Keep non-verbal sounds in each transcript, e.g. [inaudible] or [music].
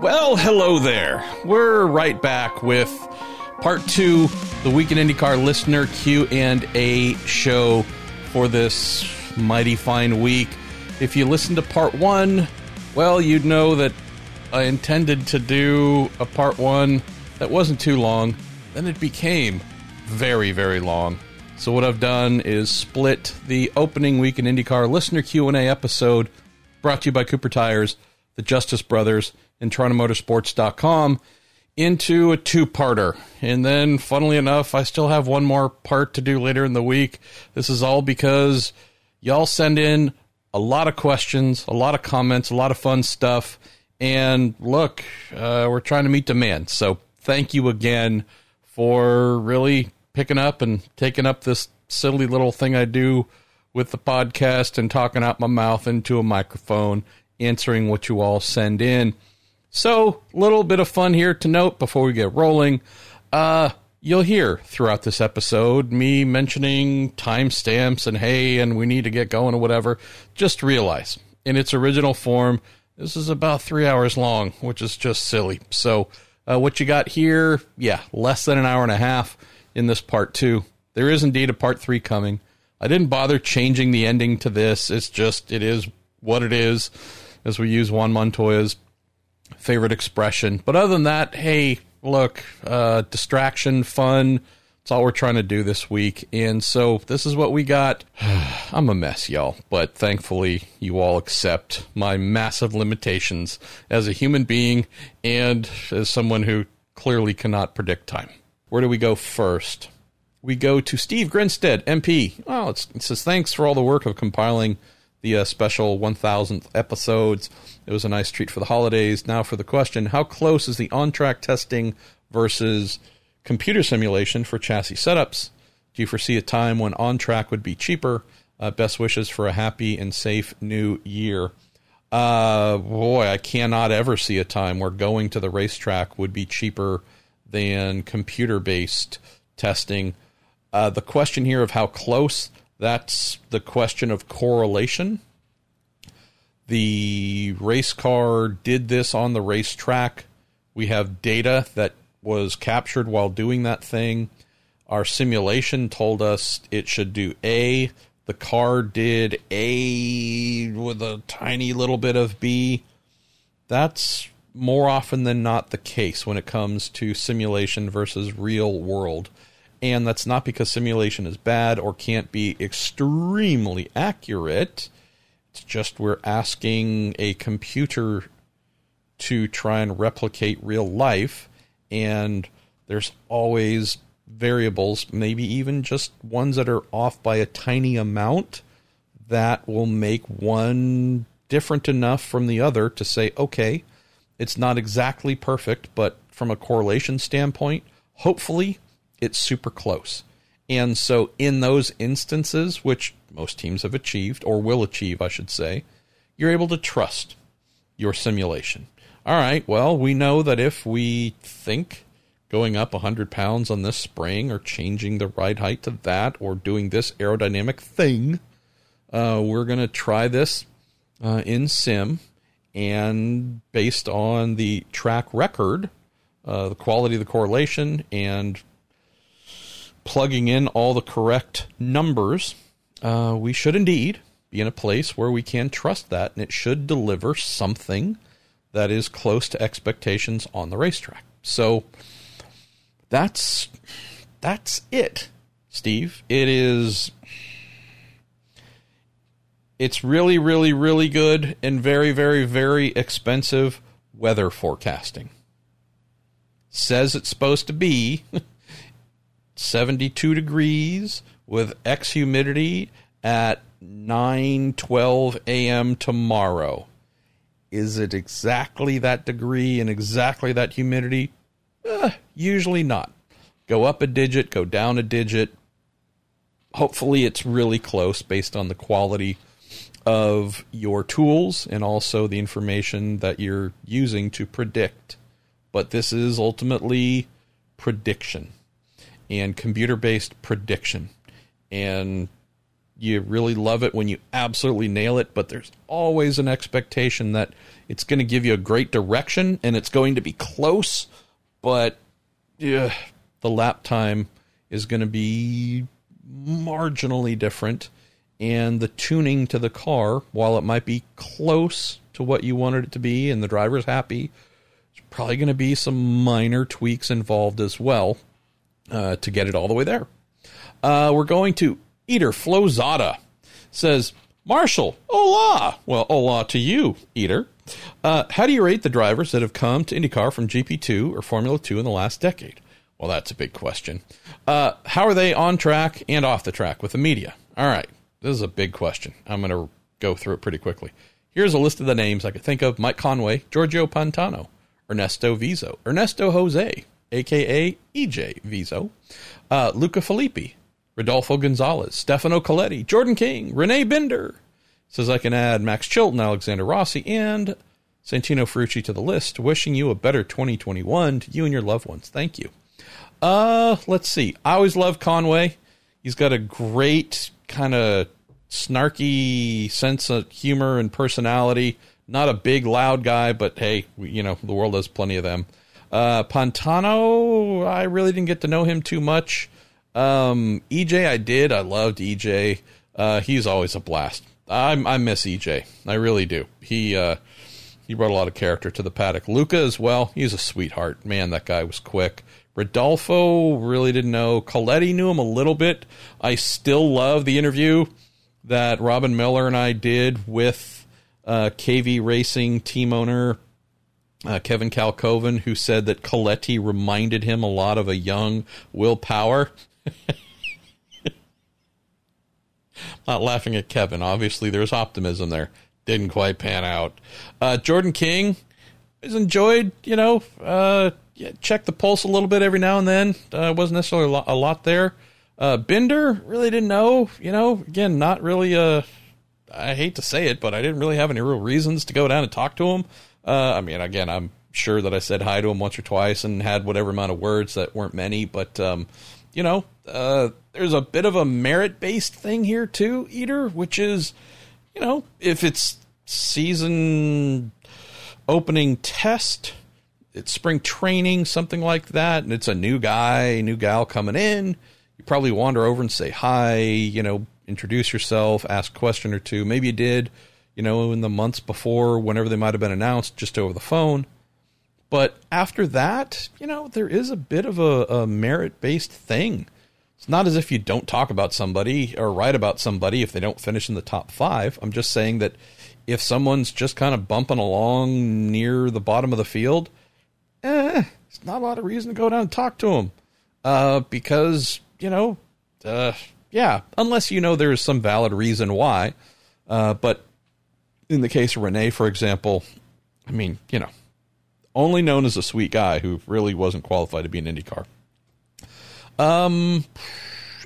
Well, hello there. We're right back with part two, the Week in IndyCar listener Q and A show for this mighty fine week. If you listened to part one, well, you'd know that I intended to do a part one that wasn't too long. Then it became very, very long. So what I've done is split the opening week in IndyCar listener Q and A episode, brought to you by Cooper Tires, the Justice Brothers, and TorontoMotorsports.com, into a two-parter. And then, funnily enough, I still have one more part to do later in the week. This is all because y'all send in a lot of questions, a lot of comments, a lot of fun stuff. And look, uh, we're trying to meet demand. So thank you again for really picking up and taking up this silly little thing I do with the podcast and talking out my mouth into a microphone, answering what you all send in. So, little bit of fun here to note before we get rolling. Uh, you'll hear throughout this episode me mentioning timestamps and hey, and we need to get going or whatever. Just realize, in its original form, this is about three hours long, which is just silly. So, uh, what you got here, yeah, less than an hour and a half in this part two. There is indeed a part three coming. I didn't bother changing the ending to this. It's just, it is what it is, as we use Juan Montoya's favorite expression. But other than that, hey, look, uh, distraction, fun. It's all we're trying to do this week. And so this is what we got. [sighs] I'm a mess, y'all. But thankfully, you all accept my massive limitations as a human being and as someone who clearly cannot predict time. Where do we go first? We go to Steve Grinstead, MP. Well, it says thanks for all the work of compiling the uh, special 1000th episodes. It was a nice treat for the holidays. Now for the question How close is the on track testing versus computer simulation for chassis setups? Do you foresee a time when on track would be cheaper? Uh, best wishes for a happy and safe new year. Uh, boy, I cannot ever see a time where going to the racetrack would be cheaper than computer based testing. Uh, the question here of how close that's the question of correlation. The race car did this on the racetrack. We have data that was captured while doing that thing. Our simulation told us it should do A. The car did A with a tiny little bit of B. That's more often than not the case when it comes to simulation versus real world. And that's not because simulation is bad or can't be extremely accurate. It's just we're asking a computer to try and replicate real life. And there's always variables, maybe even just ones that are off by a tiny amount, that will make one different enough from the other to say, okay, it's not exactly perfect, but from a correlation standpoint, hopefully it's super close. And so, in those instances, which most teams have achieved, or will achieve, I should say, you're able to trust your simulation. All right, well, we know that if we think going up 100 pounds on this spring, or changing the ride height to that, or doing this aerodynamic thing, uh, we're going to try this uh, in sim. And based on the track record, uh, the quality of the correlation, and plugging in all the correct numbers, uh, we should indeed be in a place where we can trust that, and it should deliver something that is close to expectations on the racetrack. So that's that's it, Steve. It is it's really, really, really good and very, very, very expensive weather forecasting. Says it's supposed to be [laughs] 72 degrees with X humidity at 9:12 a.m. tomorrow. Is it exactly that degree and exactly that humidity? Eh, usually not. Go up a digit, go down a digit. Hopefully, it's really close based on the quality of your tools and also the information that you're using to predict. But this is ultimately prediction and computer based prediction. And you really love it when you absolutely nail it, but there's always an expectation that it's going to give you a great direction and it's going to be close, but yeah, the lap time is going to be marginally different. And the tuning to the car, while it might be close to what you wanted it to be and the driver's happy, there's probably going to be some minor tweaks involved as well uh, to get it all the way there. Uh, we're going to Eater Flozada says, Marshall, hola. Well, hola to you, Eater. Uh, how do you rate the drivers that have come to IndyCar from GP2 or Formula 2 in the last decade? Well, that's a big question. Uh, how are they on track and off the track with the media? All right, this is a big question. I'm going to go through it pretty quickly. Here's a list of the names I could think of Mike Conway, Giorgio Pantano, Ernesto Viso, Ernesto Jose, aka EJ Viso, uh, Luca Filippi, Rodolfo Gonzalez, Stefano Coletti, Jordan King, René Binder. Says I can add Max Chilton, Alexander Rossi, and Santino Ferrucci to the list. Wishing you a better 2021 to you and your loved ones. Thank you. Uh, let's see. I always love Conway. He's got a great kind of snarky sense of humor and personality. Not a big, loud guy, but hey, you know, the world has plenty of them. Uh, Pantano, I really didn't get to know him too much. Um, EJ, I did. I loved EJ. Uh, he's always a blast. I, I miss EJ. I really do. He uh, he brought a lot of character to the paddock. Luca as well. He's a sweetheart. Man, that guy was quick. Rodolfo really didn't know. Coletti knew him a little bit. I still love the interview that Robin Miller and I did with uh, KV Racing team owner uh, Kevin Kalkoven, who said that Coletti reminded him a lot of a young Will Power. [laughs] Not laughing at Kevin. Obviously, there's optimism there. Didn't quite pan out. Uh, Jordan King has enjoyed, you know, uh, yeah, check the pulse a little bit every now and then. Uh, wasn't necessarily a lot, a lot there. Uh, Binder really didn't know. You know, again, not really. Uh, I hate to say it, but I didn't really have any real reasons to go down and talk to him. Uh, I mean, again, I'm sure that I said hi to him once or twice and had whatever amount of words that weren't many, but um, you know, uh, there's a bit of a merit based thing here too, Eater, which is, you know, if it's season opening test, it's spring training, something like that, and it's a new guy, new gal coming in, you probably wander over and say hi, you know, introduce yourself, ask a question or two. Maybe you did, you know, in the months before, whenever they might have been announced, just over the phone. But after that, you know, there is a bit of a, a merit based thing. It's not as if you don't talk about somebody or write about somebody if they don't finish in the top five. I'm just saying that if someone's just kind of bumping along near the bottom of the field, eh, it's not a lot of reason to go down and talk to them. Uh, because, you know, uh, yeah, unless you know there's some valid reason why. Uh, but in the case of René, for example, I mean, you know, only known as a sweet guy who really wasn't qualified to be an IndyCar. Um,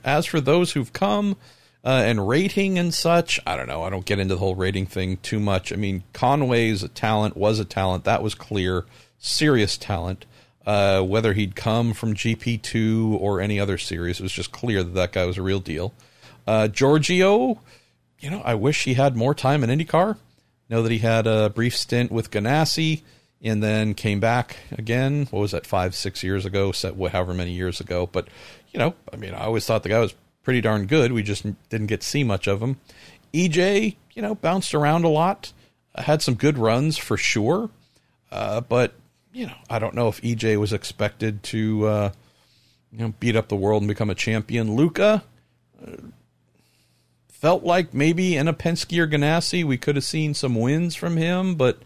as for those who've come uh, and rating and such, I don't know. I don't get into the whole rating thing too much. I mean, Conway's a talent, was a talent. That was clear. Serious talent. Uh, whether he'd come from GP2 or any other series, it was just clear that that guy was a real deal. Uh, Giorgio, you know, I wish he had more time in IndyCar. Know that he had a brief stint with Ganassi and then came back again. What was that, five, six years ago, set however many years ago. But, you know, I mean, I always thought the guy was pretty darn good. We just didn't get to see much of him. EJ, you know, bounced around a lot, had some good runs for sure. Uh, but, you know, I don't know if EJ was expected to, uh, you know, beat up the world and become a champion. Luca uh, felt like maybe in a Penske or Ganassi we could have seen some wins from him, but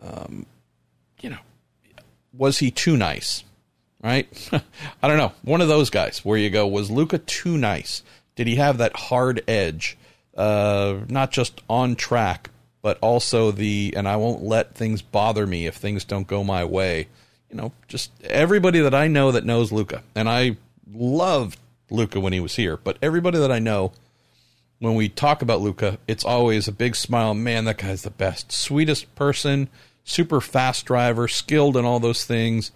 um, you know, was he too nice? Right? [laughs] I don't know. One of those guys where you go, was Luca too nice? Did he have that hard edge? Uh, not just on track, but also the, and I won't let things bother me if things don't go my way. You know, just everybody that I know that knows Luca, and I loved Luca when he was here, but everybody that I know, when we talk about Luca, it's always a big smile. Man, that guy's the best, sweetest person super fast driver, skilled in all those things.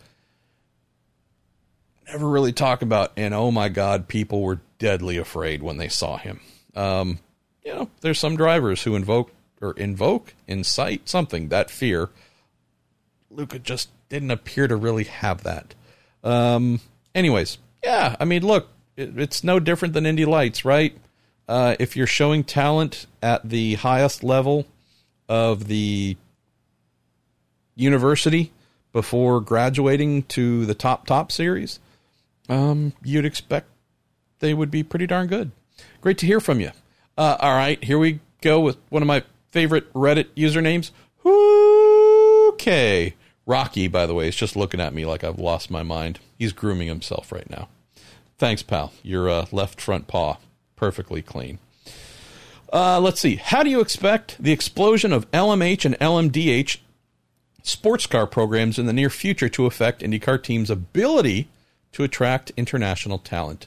Never really talk about, and oh my God, people were deadly afraid when they saw him. Um, you know, there's some drivers who invoke or invoke, incite something, that fear. Luca just didn't appear to really have that. Um, anyways, yeah, I mean, look, it, it's no different than Indy Lights, right? Uh, if you're showing talent at the highest level of the university before graduating to the top top series, um, you'd expect they would be pretty darn good. Great to hear from you. Uh, all right, here we go with one of my favorite Reddit usernames. Okay. Rocky, by the way, is just looking at me like I've lost my mind. He's grooming himself right now. Thanks, pal. Your uh, left front paw, perfectly clean. Uh, let's see. How do you expect the explosion of LMH and LMDH sports car programs in the near future to affect IndyCar teams' ability to attract international talent?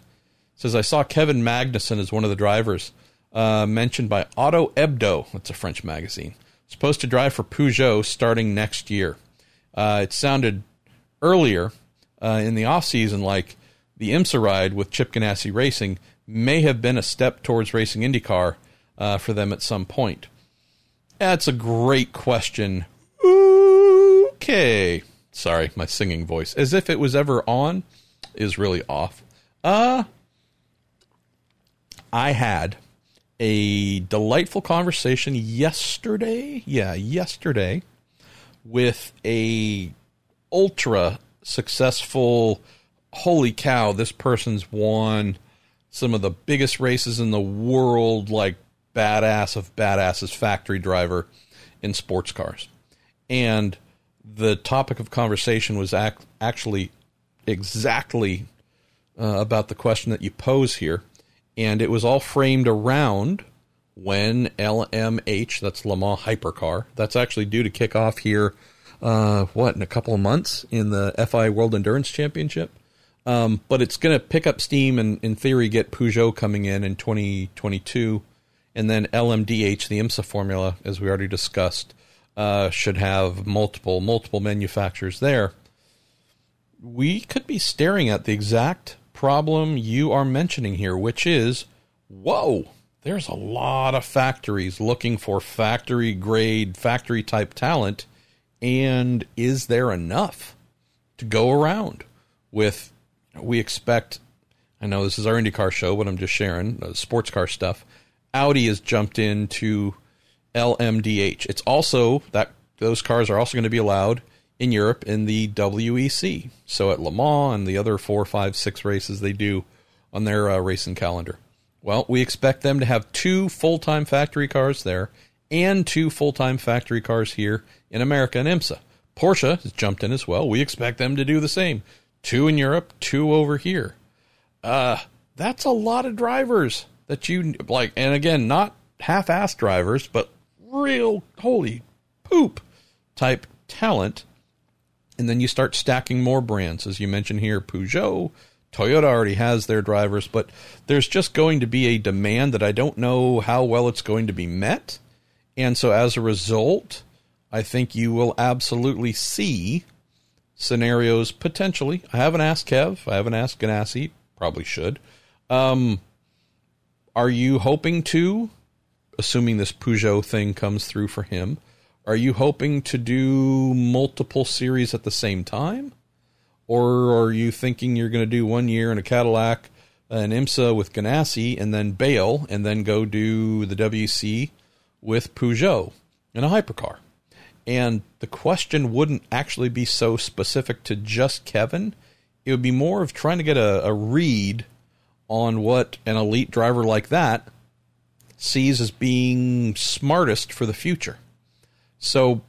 Says I saw Kevin Magnussen as one of the drivers uh, mentioned by Auto Hebdo. That's a French magazine. Supposed to drive for Peugeot starting next year. Uh, it sounded earlier uh, in the off season like the IMSA ride with Chip Ganassi Racing may have been a step towards racing IndyCar uh, for them at some point. That's a great question. Okay. Sorry, my singing voice. As if it was ever on is really off. Uh I had a delightful conversation yesterday. Yeah, yesterday with a ultra successful holy cow this person's won some of the biggest races in the world like badass of badasses factory driver in sports cars and the topic of conversation was ac- actually exactly uh, about the question that you pose here and it was all framed around when LMH, that's Le Mans Hypercar, that's actually due to kick off here, uh, what, in a couple of months in the FIA World Endurance Championship. Um, but it's going to pick up steam and, in theory, get Peugeot coming in in 2022. And then LMDH, the IMSA formula, as we already discussed, uh, should have multiple, multiple manufacturers there. We could be staring at the exact problem you are mentioning here, which is whoa, there's a lot of factories looking for factory grade, factory type talent. And is there enough to go around with? We expect, I know this is our IndyCar show, but I'm just sharing uh, sports car stuff. Audi has jumped into LMDH. It's also that those cars are also going to be allowed in Europe in the WEC. So at Le Mans and the other four, five, six races they do on their uh, racing calendar. Well, we expect them to have two full time factory cars there and two full time factory cars here in America and IMSA. Porsche has jumped in as well. We expect them to do the same. Two in Europe, two over here. Uh, that's a lot of drivers that you like. And again, not half ass drivers, but real holy poop type talent and then you start stacking more brands, as you mentioned here, Peugeot, Toyota already has their drivers, but there's just going to be a demand that I don't know how well it's going to be met. And so as a result, I think you will absolutely see scenarios potentially. I haven't asked Kev, I haven't asked Ganassi, probably should. Um, are you hoping to, assuming this Peugeot thing comes through for him, are you hoping to do multiple series at the same time? Or are you thinking you're going to do one year in a Cadillac, an IMSA with Ganassi, and then bail and then go do the WEC with Peugeot in a hypercar? And the question wouldn't actually be so specific to just Kevin. It would be more of trying to get a, a read on what an elite driver like that sees as being smartest for the future. So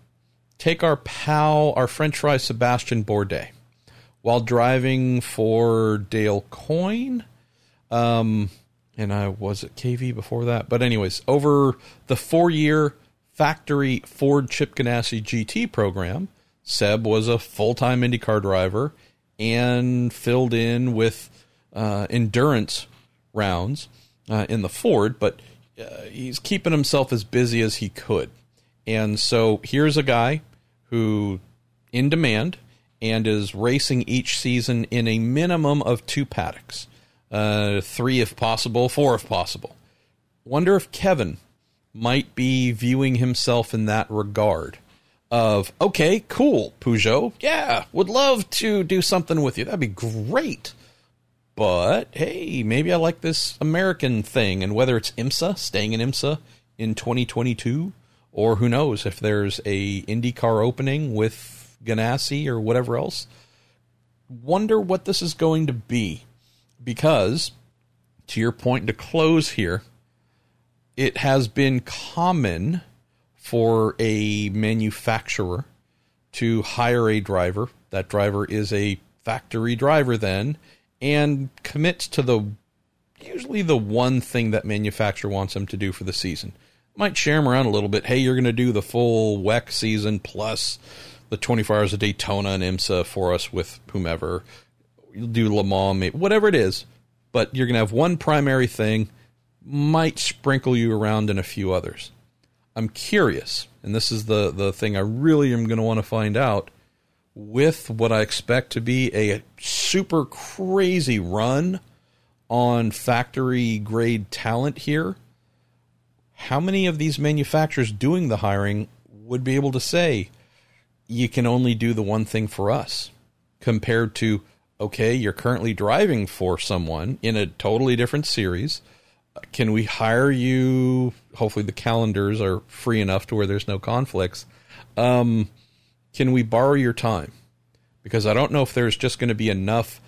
take our pal, our French fry Sebastian Bourdais, while driving for Dale Coyne. Um, and I was at KV before that. But, anyways, over the four year factory Ford Chip Ganassi GT program, Seb was a full time IndyCar driver and filled in with uh, endurance rounds uh, in the Ford, but uh, he's keeping himself as busy as he could. And so here's a guy who in demand and is racing each season in a minimum of two paddocks, uh, three if possible, four if possible. wonder if Kevin might be viewing himself in that regard of okay, cool, Peugeot, yeah, would love to do something with you. That'd be great. But hey, maybe I like this American thing, and whether it's IMSA, staying in IMSA in 2022, or who knows if there's a IndyCar opening with Ganassi or whatever else. Wonder what this is going to be, because to your point to close here, it has been common for a manufacturer to hire a driver. That driver is a factory driver then and commits to the usually the one thing that manufacturer wants them to do for the season. Might share them around a little bit. Hey, you're going to do the full WEC season plus the 24 hours of Daytona and IMSA for us with whomever. You'll do Le Mans, whatever it is. But you're going to have one primary thing might sprinkle you around in a few others. I'm curious, and this is the, the thing I really am going to want to find out with what I expect to be a super crazy run on factory grade talent here. How many of these manufacturers doing the hiring would be able to say, you can only do the one thing for us, compared to, okay, you're currently driving for someone in a totally different series can we hire you? Hopefully, the calendars are free enough to where there's no conflicts. Um, can we borrow your time? Because I don't know if there's just going to be enough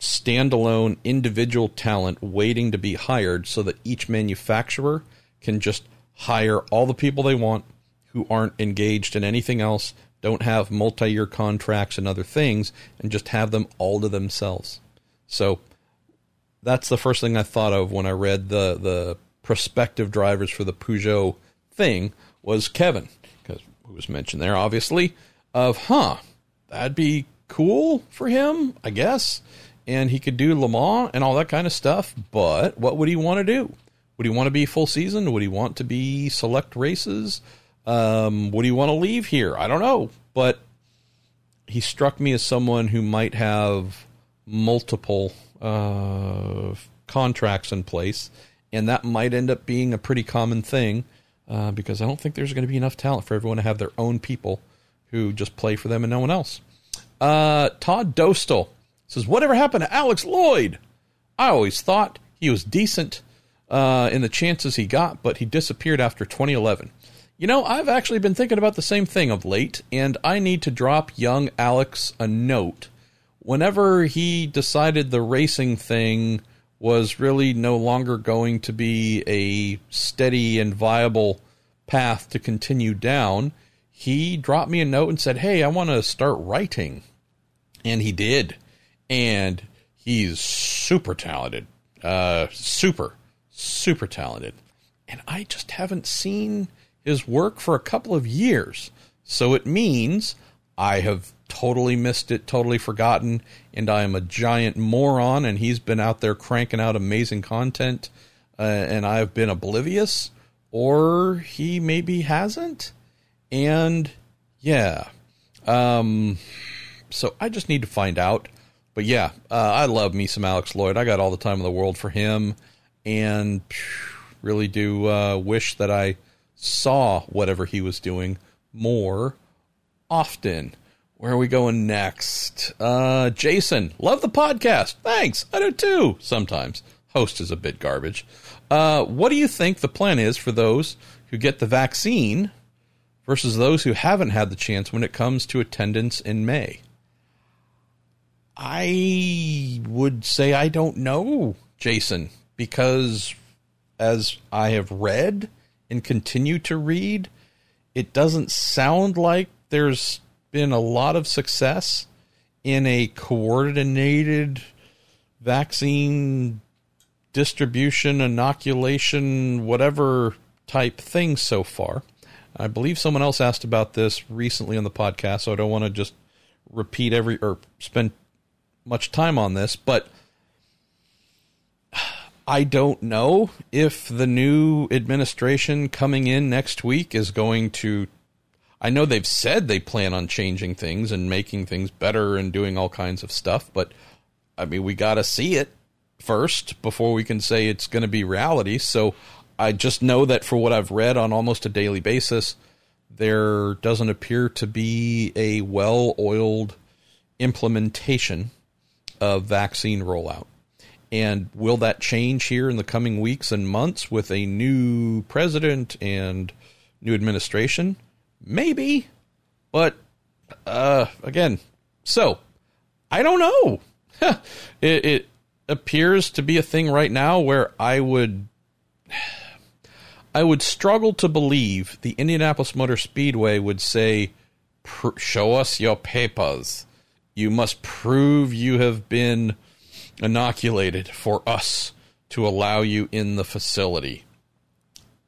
standalone individual talent waiting to be hired so that each manufacturer can just hire all the people they want who aren't engaged in anything else, don't have multi year contracts and other things, and just have them all to themselves. So that's the first thing I thought of when I read the the prospective drivers for the Peugeot thing was Kevin, because who was mentioned there, obviously, of huh, that'd be cool for him, I guess, and he could do Le Mans and all that kind of stuff. But what would he want to do? Would he want to be full season? Would he want to be select races? Um, would he want to leave here? I don't know, but he struck me as someone who might have multiple uh, contracts in place, and that might end up being a pretty common thing uh, because I don't think there's going to be enough talent for everyone to have their own people who just play for them and no one else. Uh, Todd Dostal says, "Whatever happened to Alex Lloyd? I always thought he was decent uh, in the chances he got, but he disappeared after 2011." You know, I've actually been thinking about the same thing of late, and I need to drop young Alex a note whenever he decided the racing thing was really no longer going to be a steady and viable path to continue down, he dropped me a note and said, Hey, I want to start writing. And he did. And he's super talented. Uh, super, super talented. And I just haven't seen his work for a couple of years. So it means I have totally missed it, totally forgotten, and I am a giant moron. And he's been out there cranking out amazing content, uh, and I've been oblivious, or he maybe hasn't. And yeah, um, so I just need to find out. But yeah, uh, I love me some Alex Lloyd. I got all the time in the world for him, and really do uh, wish that I saw whatever he was doing more often. Where are we going next? Uh, Jason, love the podcast. Thanks. I do too. Sometimes. Host is a bit garbage. Uh, what do you think the plan is for those who get the vaccine versus those who haven't had the chance when it comes to attendance in May? I would say I don't know, Jason, because as I have read and continue to read, it doesn't sound like there's been a lot of success in a coordinated vaccine distribution, inoculation, whatever type thing so far. I believe someone else asked about this recently on the podcast, so I don't want to just repeat every or spend much time on this, but I don't know if the new administration coming in next week is going to I know they've said they plan on changing things and making things better and doing all kinds of stuff, but I mean, we got to see it first before we can say it's going to be reality. So I just know that for what I've read on almost a daily basis, there doesn't appear to be a well oiled implementation of vaccine rollout. And will that change here in the coming weeks and months with a new president and new administration? Maybe. But uh, again, so I don't know. [laughs] it, it appears to be a thing right now where I would [sighs] I would struggle to believe the Indianapolis Motor Speedway would say, "Show us your papers. You must prove you have been inoculated for us to allow you in the facility."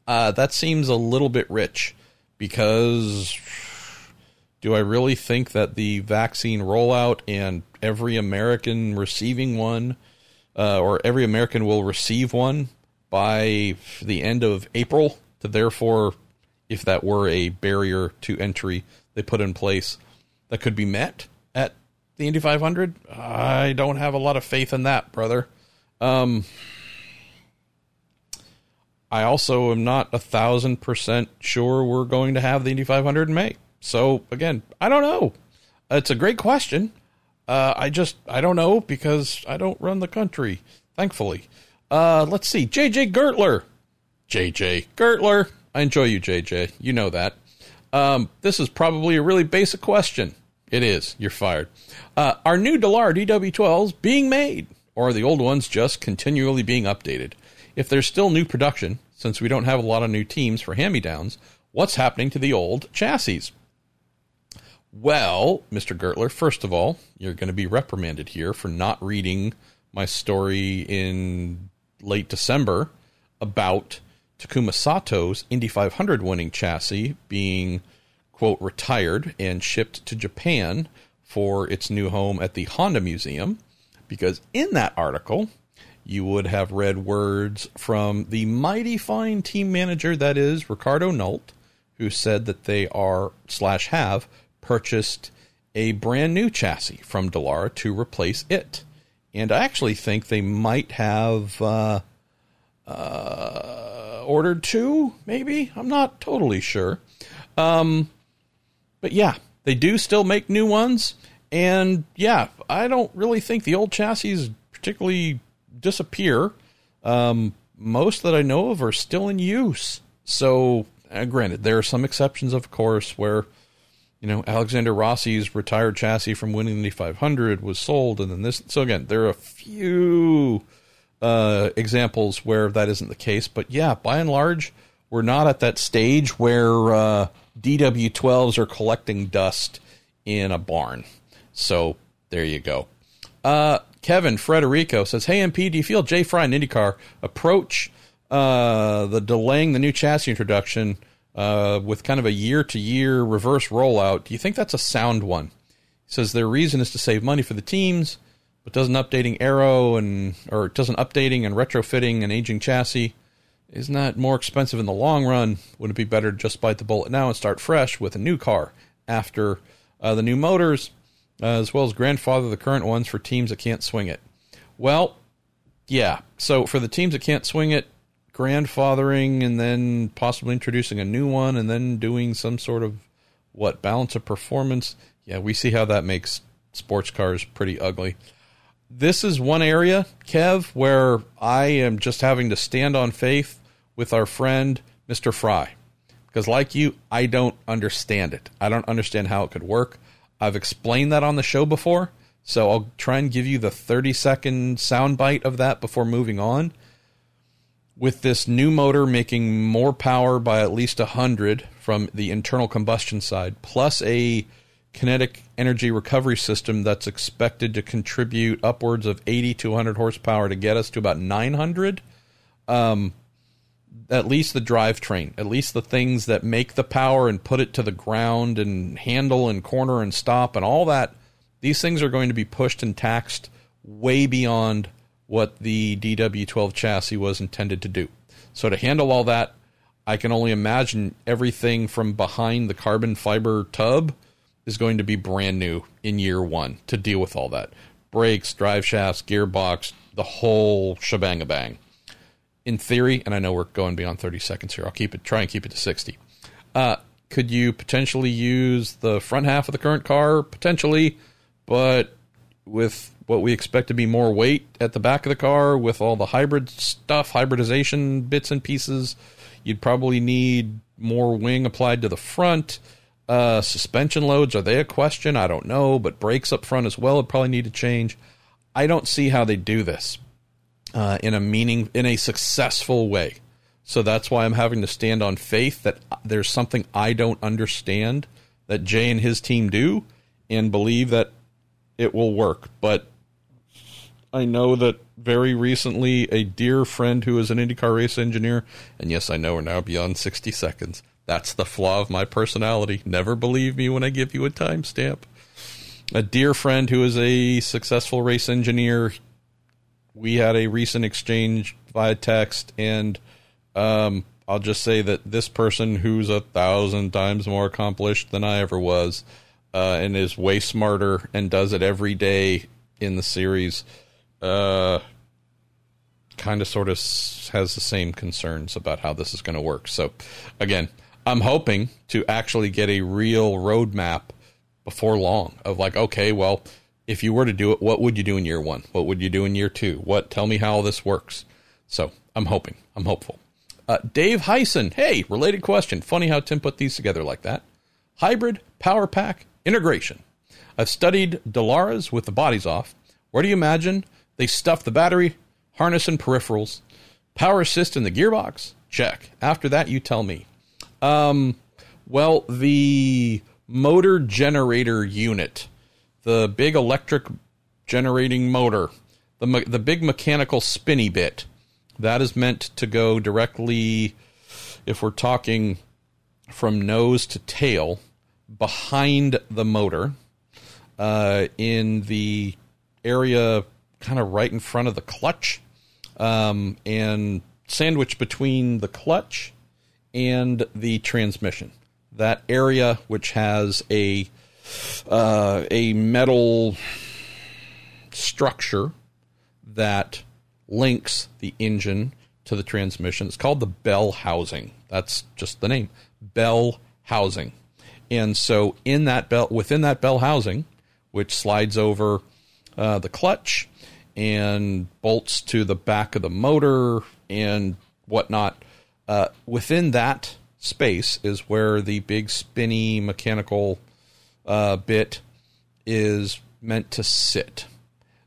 Uh, that seems a little bit rich because do I really think that the vaccine rollout and every American receiving one, uh, or every American will receive one by the end of April, to therefore, if that were a barrier to entry they put in place, that could be met at the Indy 500? I don't have a lot of faith in that, brother. Um, I also am not a thousand percent sure we're going to have the Indy 500 in May. So again, I don't know. It's a great question. Uh, I just I don't know because I don't run the country, thankfully. Uh, let's see, JJ Gertler, JJ Gertler. I enjoy you, JJ. You know that. Um, this is probably a really basic question. It is. You're fired. Uh, are new Dallara DW12s being made, or are the old ones just continually being updated? If there's still new production, since we don't have a lot of new teams for hand me downs, what's happening to the old chassis? Well, Mr. Gertler, first of all, you're going to be reprimanded here for not reading my story in late December about Takuma Sato's Indy 500 winning chassis being, quote, retired and shipped to Japan for its new home at the Honda Museum. Because in that article, you would have read words from the mighty fine team manager that is Ricardo Nault, who said that they are slash have purchased a brand new chassis from Dallara to replace it. And I actually think they might have uh, uh, ordered two, maybe. I'm not totally sure. Um, but yeah, they do still make new ones. And yeah, I don't really think the old chassis is particularly disappear. Um, most that I know of are still in use. So, uh, granted, there are some exceptions, of course, where you know, Alexander Rossi's retired chassis from winning the 500 was sold, and then this. So again, there are a few uh, examples where that isn't the case, but yeah, by and large, we're not at that stage where uh, DW12s are collecting dust in a barn. So there you go. Uh, Kevin Frederico says, "Hey MP, do you feel Jay Frye and IndyCar approach uh, the delaying the new chassis introduction?" uh, with kind of a year to year reverse rollout. Do you think that's a sound one? He says their reason is to save money for the teams, but doesn't updating aero and or doesn't updating and retrofitting an aging chassis isn't that more expensive in the long run? Wouldn't it be better to just bite the bullet now and start fresh with a new car after uh, the new motors, uh, as well as grandfather the current ones for teams that can't swing it? Well, yeah. So for the teams that can't swing it, grandfathering and then possibly introducing a new one and then doing some sort of what balance of performance. Yeah, we see how that makes sports cars pretty ugly. This is one area, Kev, where I am just having to stand on faith with our friend Mr. Frye. Because, like you, I don't understand it. I don't understand how it could work. I've explained that on the show before, so I'll try and give you the 30 second soundbite of that before moving on with this new motor making more power by at least 100 from the internal combustion side, plus a kinetic energy recovery system that's expected to contribute upwards of 80 to 100 horsepower to get us to about 900. Um, at least the drivetrain, at least the things that make the power and put it to the ground and handle and corner and stop and all that, these things are going to be pushed and taxed way beyond what the DW12 chassis was intended to do. So to handle all that, I can only imagine everything from behind the carbon fiber tub is going to be brand new in year one to deal with all that. Brakes, drive shafts, gearbox, the whole shebang bang. In theory, and I know we're going beyond 30 seconds here. I'll keep it, try and keep it to 60. Uh, could you potentially use the front half of the current car? Potentially, but with what we expect to be more weight at the back of the car, with all the hybrid stuff, hybridization bits and pieces, you'd probably need more wing applied to the front. Uh, suspension loads, are they a question? I don't know, but brakes up front as well would probably need to change. I don't see how they do this uh, in a meaning, in a successful way. So that's why I'm having to stand on faith that there's something I don't understand that Jay and his team do and believe that it will work. But I know that very recently a dear friend who is an IndyCar race engineer, and yes, I know we're now beyond 60 seconds. That's the flaw of my personality. Never believe me when I give you a timestamp. A dear friend who is a successful race engineer, we had a recent exchange via text, and um, I'll just say that this person, who's a thousand times more accomplished than I ever was, uh, and is way smarter and does it every day in the series, uh, kind of sort of has the same concerns about how this is going to work. So, again, I'm hoping to actually get a real roadmap before long of like, okay, well, if you were to do it, what would you do in year one? What would you do in year two? What? Tell me how this works. So I'm hoping. I'm hopeful. Uh, Dave Heisen. Hey, related question. Funny how Tim put these together like that. Hybrid, power pack, integration. I've studied Dallaras with the bodies off. Where do you imagine they stuff the battery, harness, and peripherals? Power assist in the gearbox? Check. After that, you tell me. Um, well, the motor generator unit, the big electric generating motor, the the big mechanical spinny bit that is meant to go directly, if we're talking from nose to tail, behind the motor uh, in the area kind of right in front of the clutch um, and sandwiched between the clutch and the transmission. That area, which has a uh, a metal structure that links the engine to the transmission. It's called the bell housing. That's just the name, bell housing. And so in that bell, within that bell housing, which slides over uh, the clutch and bolts to the back of the motor and whatnot, uh, within that space is where the big spinny mechanical uh, bit is meant to sit.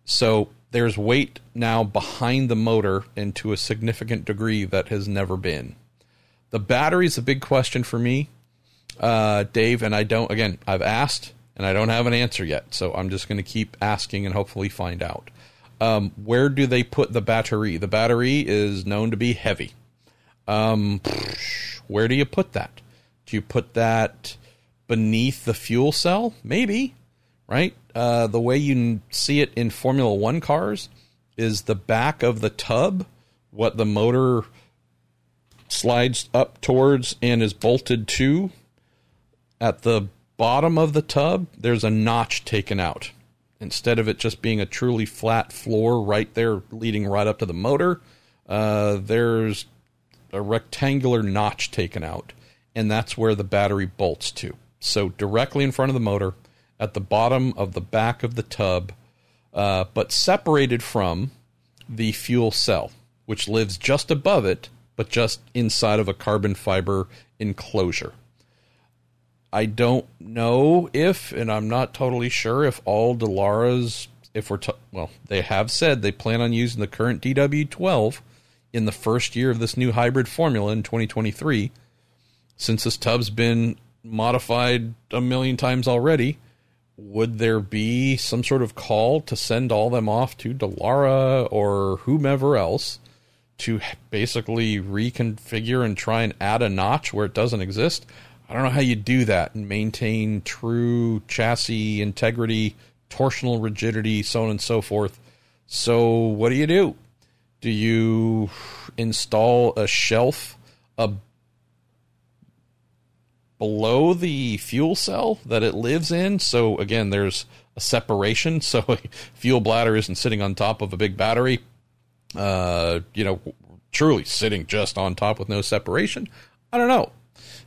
So there's weight now behind the motor and to a significant degree that has never been. The battery is a big question for me, uh, Dave, and I don't, again, I've asked and I don't have an answer yet. So I'm just going to keep asking and hopefully find out. Um, where do they put the battery? The battery is known to be heavy. Um, where do you put that? Do you put that beneath the fuel cell? Maybe right? Uh, the way you see it in Formula One cars is the back of the tub, what the motor slides up towards and is bolted to. At the bottom of the tub, there's a notch taken out. Instead of it just being a truly flat floor right there leading right up to the motor, uh, there's a rectangular notch taken out. And that's where the battery bolts to. So directly in front of the motor, at the bottom of the back of the tub, uh, but separated from the fuel cell, which lives just above it, but just inside of a carbon fiber enclosure. I don't know if, and I'm not totally sure if all Dallaras, if we're, t- well, they have said they plan on using the current DW12 in the first year of this new hybrid formula in 2023. Since this tub's been modified a million times already, would there be some sort of call to send all them off to Dallara or whomever else to basically reconfigure and try and add a notch where it doesn't exist? I don't know how you do that and maintain true chassis integrity, torsional rigidity, so on and so forth. So, what do you do? Do you install a shelf, a below the fuel cell that it lives in. So again, there's a separation. [laughs] So a fuel bladder isn't sitting on top of a big battery. Uh, you know, truly sitting just on top with no separation? I don't know.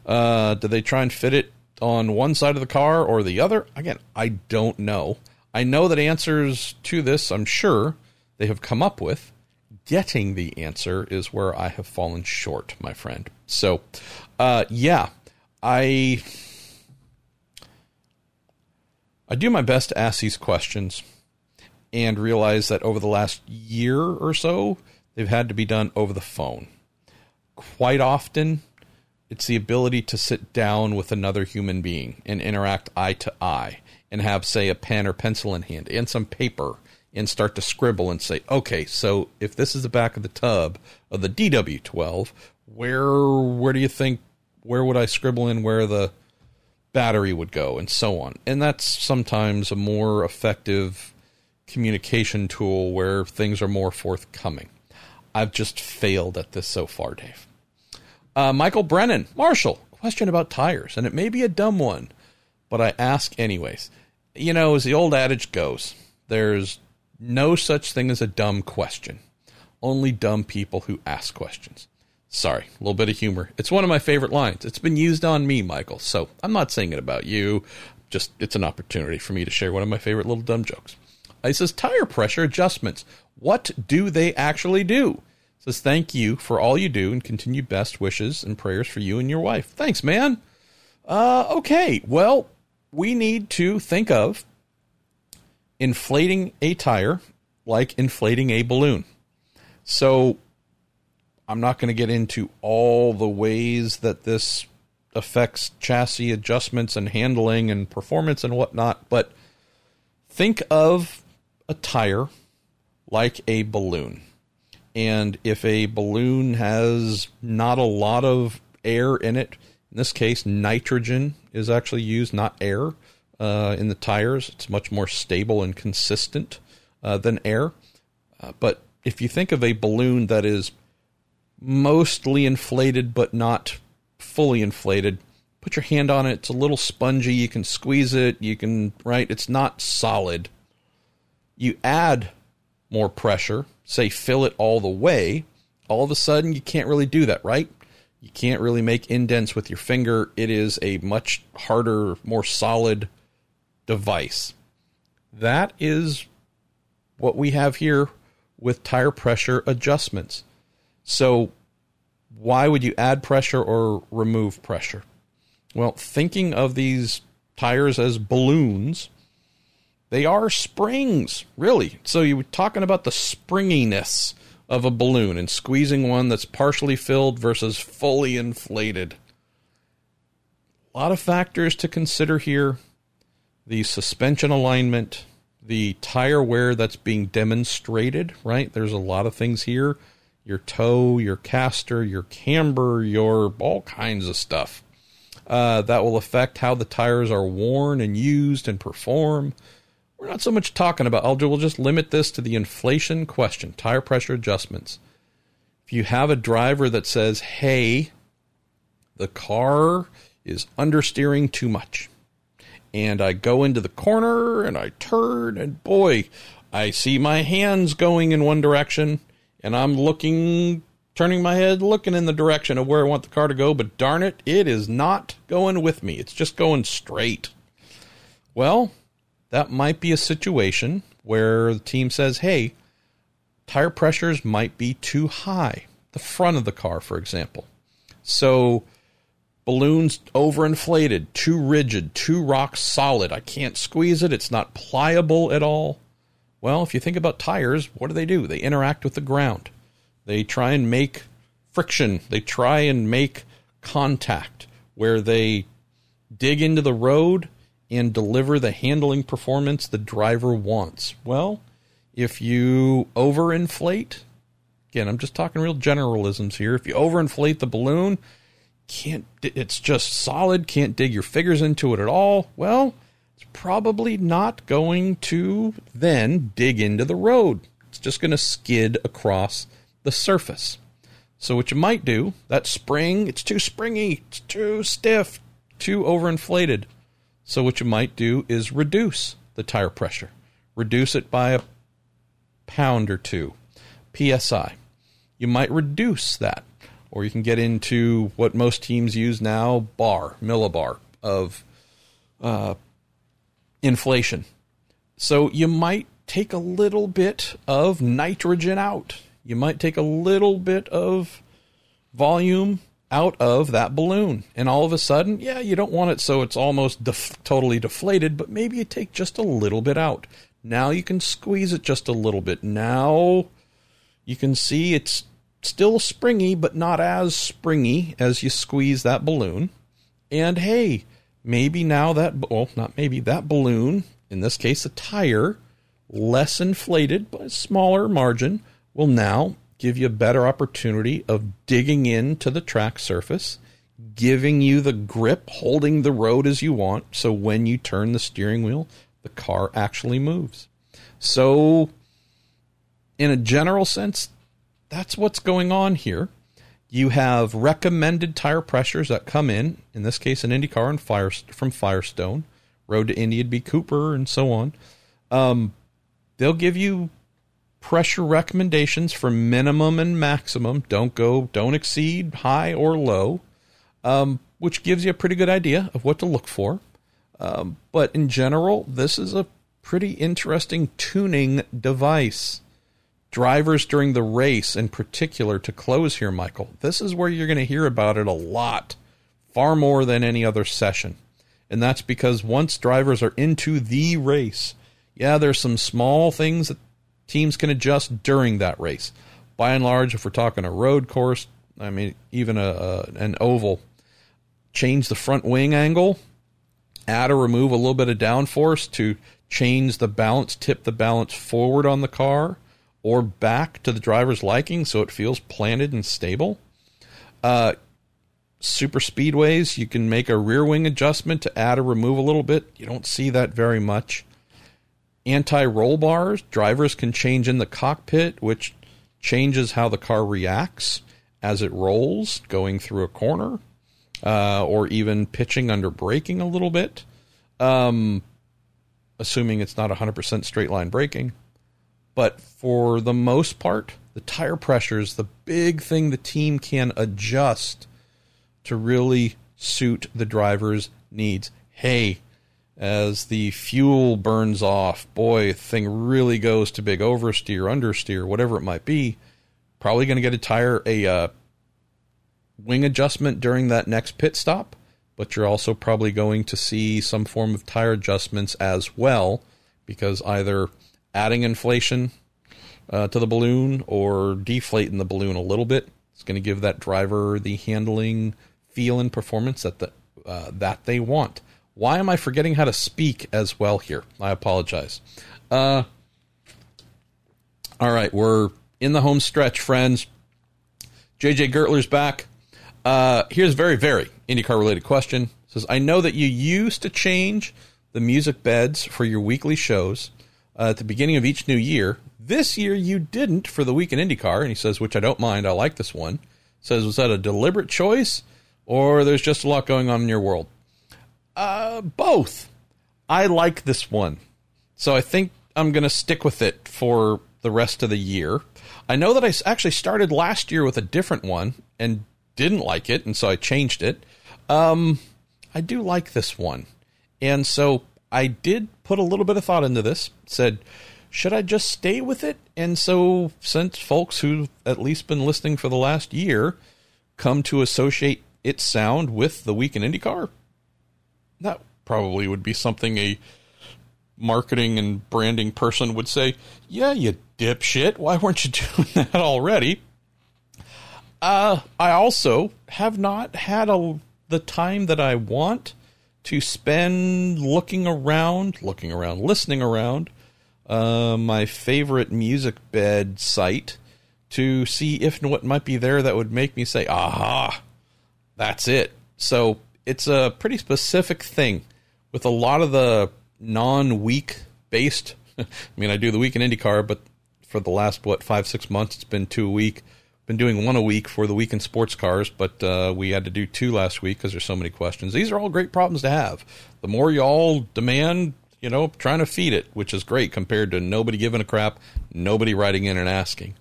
Uh, do they try and fit it on one side of the car or the other? Again, I don't know. I know that answers to this, I'm sure, they have come up with. Getting the answer is where I have fallen short, my friend. So, uh, yeah, I I do my best to ask these questions and realize that over the last year or so, they've had to be done over the phone. Quite often, it's the ability to sit down with another human being and interact eye to eye and have, say, a pen or pencil in hand and some paper and start to scribble and say, okay, so if this is the back of the tub of the DW12, where where do you think where would I scribble in where the battery would go and so on. And that's sometimes a more effective communication tool where things are more forthcoming. I've just failed at this so far, Dave. Uh, Michael Brennan, Marshall, question about tires, and it may be a dumb one, but I ask anyways you know, as the old adage goes, there's no such thing as a dumb question, only dumb people who ask questions. Sorry, a little bit of humor. It's one of my favorite lines. It's been used on me, Michael, so I'm not saying it about you. Just it's an opportunity for me to share one of my favorite little dumb jokes. It says tire pressure adjustments. What do they actually do? It says thank you for all you do and continued best wishes and prayers for you and your wife. Thanks, man. Uh, okay, well, we need to think of inflating a tire like inflating a balloon. So I'm not going to get into all the ways that this affects chassis adjustments and handling and performance and whatnot, but think of a tire like a balloon. And if a balloon has not a lot of air in it, in this case, nitrogen is actually used, not air, uh, in the tires. It's much more stable and consistent uh, than air. Uh, but if you think of a balloon that is mostly inflated but not fully inflated, put your hand on it. It's a little spongy. You can squeeze it. You can, right? It's not solid. You add more pressure, say fill it all the way. All of a sudden, you can't really do that, right? You can't really make indents with your finger. It is a much harder, more solid device. That is what we have here with tire pressure adjustments. So, why would you add pressure or remove pressure? Well, thinking of these tires as balloons, they are springs, really. So, you were talking about the springiness of a balloon and squeezing one that's partially filled versus fully inflated. A lot of factors to consider here the suspension alignment, the tire wear that's being demonstrated, right? There's a lot of things here your toe, your caster, your camber, your all kinds of stuff. Uh, that will affect how the tires are worn and used and perform. We're not so much talking about, I'll, we'll just limit this to the inflation question, tire pressure adjustments. If you have a driver that says, hey, the car is understeering too much, and I go into the corner and I turn, and boy, I see my hands going in one direction, and I'm looking, turning my head, looking in the direction of where I want the car to go, but darn it, it is not going with me. It's just going straight. Well, that might be a situation where the team says, hey, tire pressures might be too high, the front of the car, for example. So balloons overinflated, too rigid, too rock solid. I can't squeeze it, it's not pliable at all. Well, if you think about tires, what do they do? They interact with the ground. They try and make friction, they try and make contact where they dig into the road and deliver the handling performance the driver wants? Well, if you overinflate, again, I'm just talking real generalisms here. If you overinflate the balloon, can't it's just solid, can't dig your fingers into it at all. Well, probably not going to then dig into the road. It's just going to skid across the surface. So what you might do, that spring, it's too springy, it's too stiff, too overinflated. So what you might do is reduce the tire pressure. Reduce it by a pound or two. PSI. you might reduce that. Or you can get into what most teams use now bar, millibar of uh, inflation. So you might take a little bit of nitrogen out. You might take a little bit of volume out of that balloon. And all of a sudden, yeah, you don't want it so it's almost def- totally deflated, but maybe you take just a little bit out. Now you can squeeze it just a little bit. Now you can see it's still springy, but not as springy as you squeeze that balloon. And hey, maybe now that, well, not maybe, that balloon, in this case a tire, less inflated but smaller margin, will now give you a better opportunity of digging into the track surface, giving you the grip, holding the road as you want. So when you turn the steering wheel, the car actually moves. So, in a general sense, that's what's going on here. You have recommended tire pressures that come in, in this case, an IndyCar and Fire, from Firestone, Road to Indy would be Cooper, and so on. Um, they'll give you pressure recommendations for minimum and maximum. Don't go, don't exceed high or low, um, which gives you a pretty good idea of what to look for. Um, but in general, this is a pretty interesting tuning device. Drivers during the race, in particular, to close here, Michael. This is where you're going to hear about it a lot, far more than any other session. And that's because once drivers are into the race, yeah, there's some small things that teams can adjust during that race. By and large, if we're talking a road course, I mean, even a, a an oval, change the front wing angle, add or remove a little bit of downforce to change the balance, tip the balance forward on the car or back to the driver's liking so it feels planted and stable. Uh, super speedways, you can make a rear wing adjustment to add or remove a little bit. You don't see that very much. Anti roll bars, drivers can change in the cockpit, which changes how the car reacts as it rolls going through a corner uh, or even pitching under braking a little bit. Um, assuming it's not 100% straight line braking. But for the most part, the tire pressure is the big thing the team can adjust to really suit the driver's needs. Hey, as the fuel burns off, boy, thing really goes to big oversteer, understeer, whatever it might be. Probably going to get a tire, a uh, wing adjustment during that next pit stop but you're also probably going to see some form of tire adjustments as well, because either adding inflation uh, to the balloon or deflating the balloon a little bit is going to give that driver the handling feel and performance that the, uh, that they want. Why am I forgetting how to speak as well here? I apologize. Uh, all right, we're in the home stretch, friends. JJ Gertler's back. Uh, here's a very, very IndyCar related question. It says, I know that you used to change the music beds for your weekly shows uh, at the beginning of each new year. This year you didn't for the week in IndyCar. And he says, which I don't mind. I like this one. Says, was that a deliberate choice or there's just a lot going on in your world? Uh, both. I like this one. So I think I'm going to stick with it for the rest of the year. I know that I actually started last year with a different one and didn't like it, and so I changed it. Um, I do like this one, and so I did put a little bit of thought into this. Said, should I just stay with it? And so, since folks who've at least been listening for the last year come to associate its sound with the Week in IndyCar, that probably would be something a marketing and branding person would say, Yeah, you dipshit. Why weren't you [laughs] doing that already? Uh, I also have not had a, the time that I want to spend looking around, looking around, listening around uh, my favorite music bed site to see if what might be there that would make me say, aha, that's it. So it's a pretty specific thing with a lot of the non week based. [laughs] I mean, I do the week in IndyCar, but for the last, what, five, six months, it's been two week been doing one a week for the week in sports cars, but uh, we had to do two last week because there's so many questions. These are all great problems to have. The more you all demand, you know, trying to feed it, which is great compared to nobody giving a crap, nobody writing in and asking.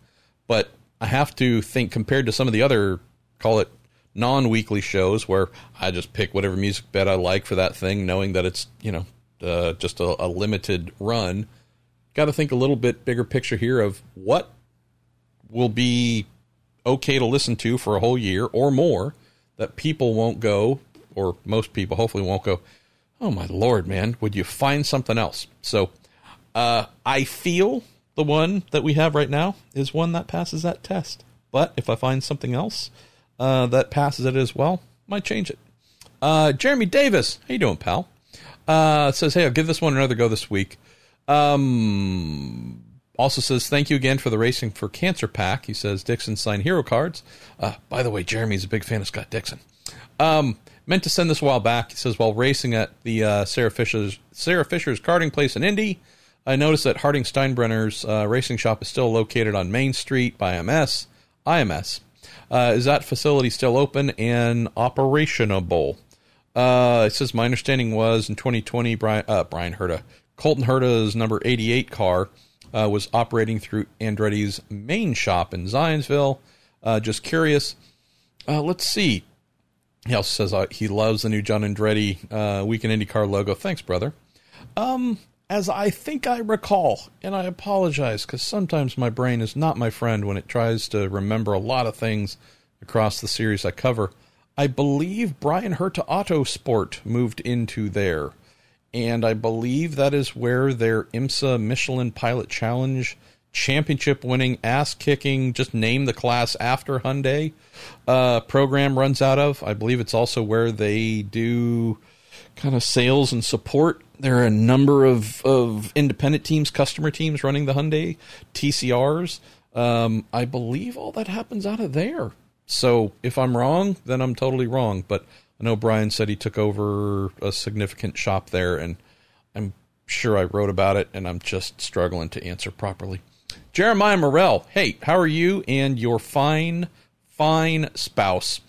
But I have to think compared to some of the other, call it non weekly shows where I just pick whatever music bed I like for that thing, knowing that it's, you know, uh, just a, a limited run. Got to think a little bit bigger picture here of what will be okay to listen to for a whole year or more that people won't go, or most people hopefully won't go, oh my lord, man, would you find something else? So uh, I feel the one that we have right now is one that passes that test. But if I find something else uh, that passes it as well, might change it. Uh, Jeremy Davis, how you doing, pal? Uh, says, hey, I'll give this one another go this week. Um, also says, thank you again for the Racing for Cancer pack. He says, Dixon signed hero cards. Uh, by the way, Jeremy's a big fan of Scott Dixon. Um, meant to send this a while back. He says, while racing at the uh, Sarah Fisher's Sarah Fisher's karting place in Indy, I noticed that Harding Steinbrenner's uh, racing shop is still located on Main Street by MS. IMS. Uh, is that facility still open and operationable? Uh, it says my understanding was in 2020, Bryan, uh, Bryan Herta, Colton Herta's number 88 car uh, was operating through Andretti's main shop in Zionsville. Uh, just curious. Uh, let's see. He also says uh, he loves the new John Andretti uh, Week in IndyCar logo. Thanks, brother. Um, as I think I recall, and I apologize because sometimes my brain is not my friend when it tries to remember a lot of things across the series I cover. I believe Bryan Herta Autosport moved into there, and I believe that is where their IMSA Michelin Pilot Challenge championship winning, ass kicking, just name the class after Hyundai uh, program runs out of. I believe it's also where they do kind of sales and support there are a number of, of independent teams, customer teams running the Hyundai TCRs. Um, I believe all that happens out of there. So if I'm wrong, then I'm totally wrong. But I know Bryan said he took over a significant shop there, and I'm sure I wrote about it, and I'm just struggling to answer properly. Jeremiah Morell, hey, how are you and your fine, fine spouse?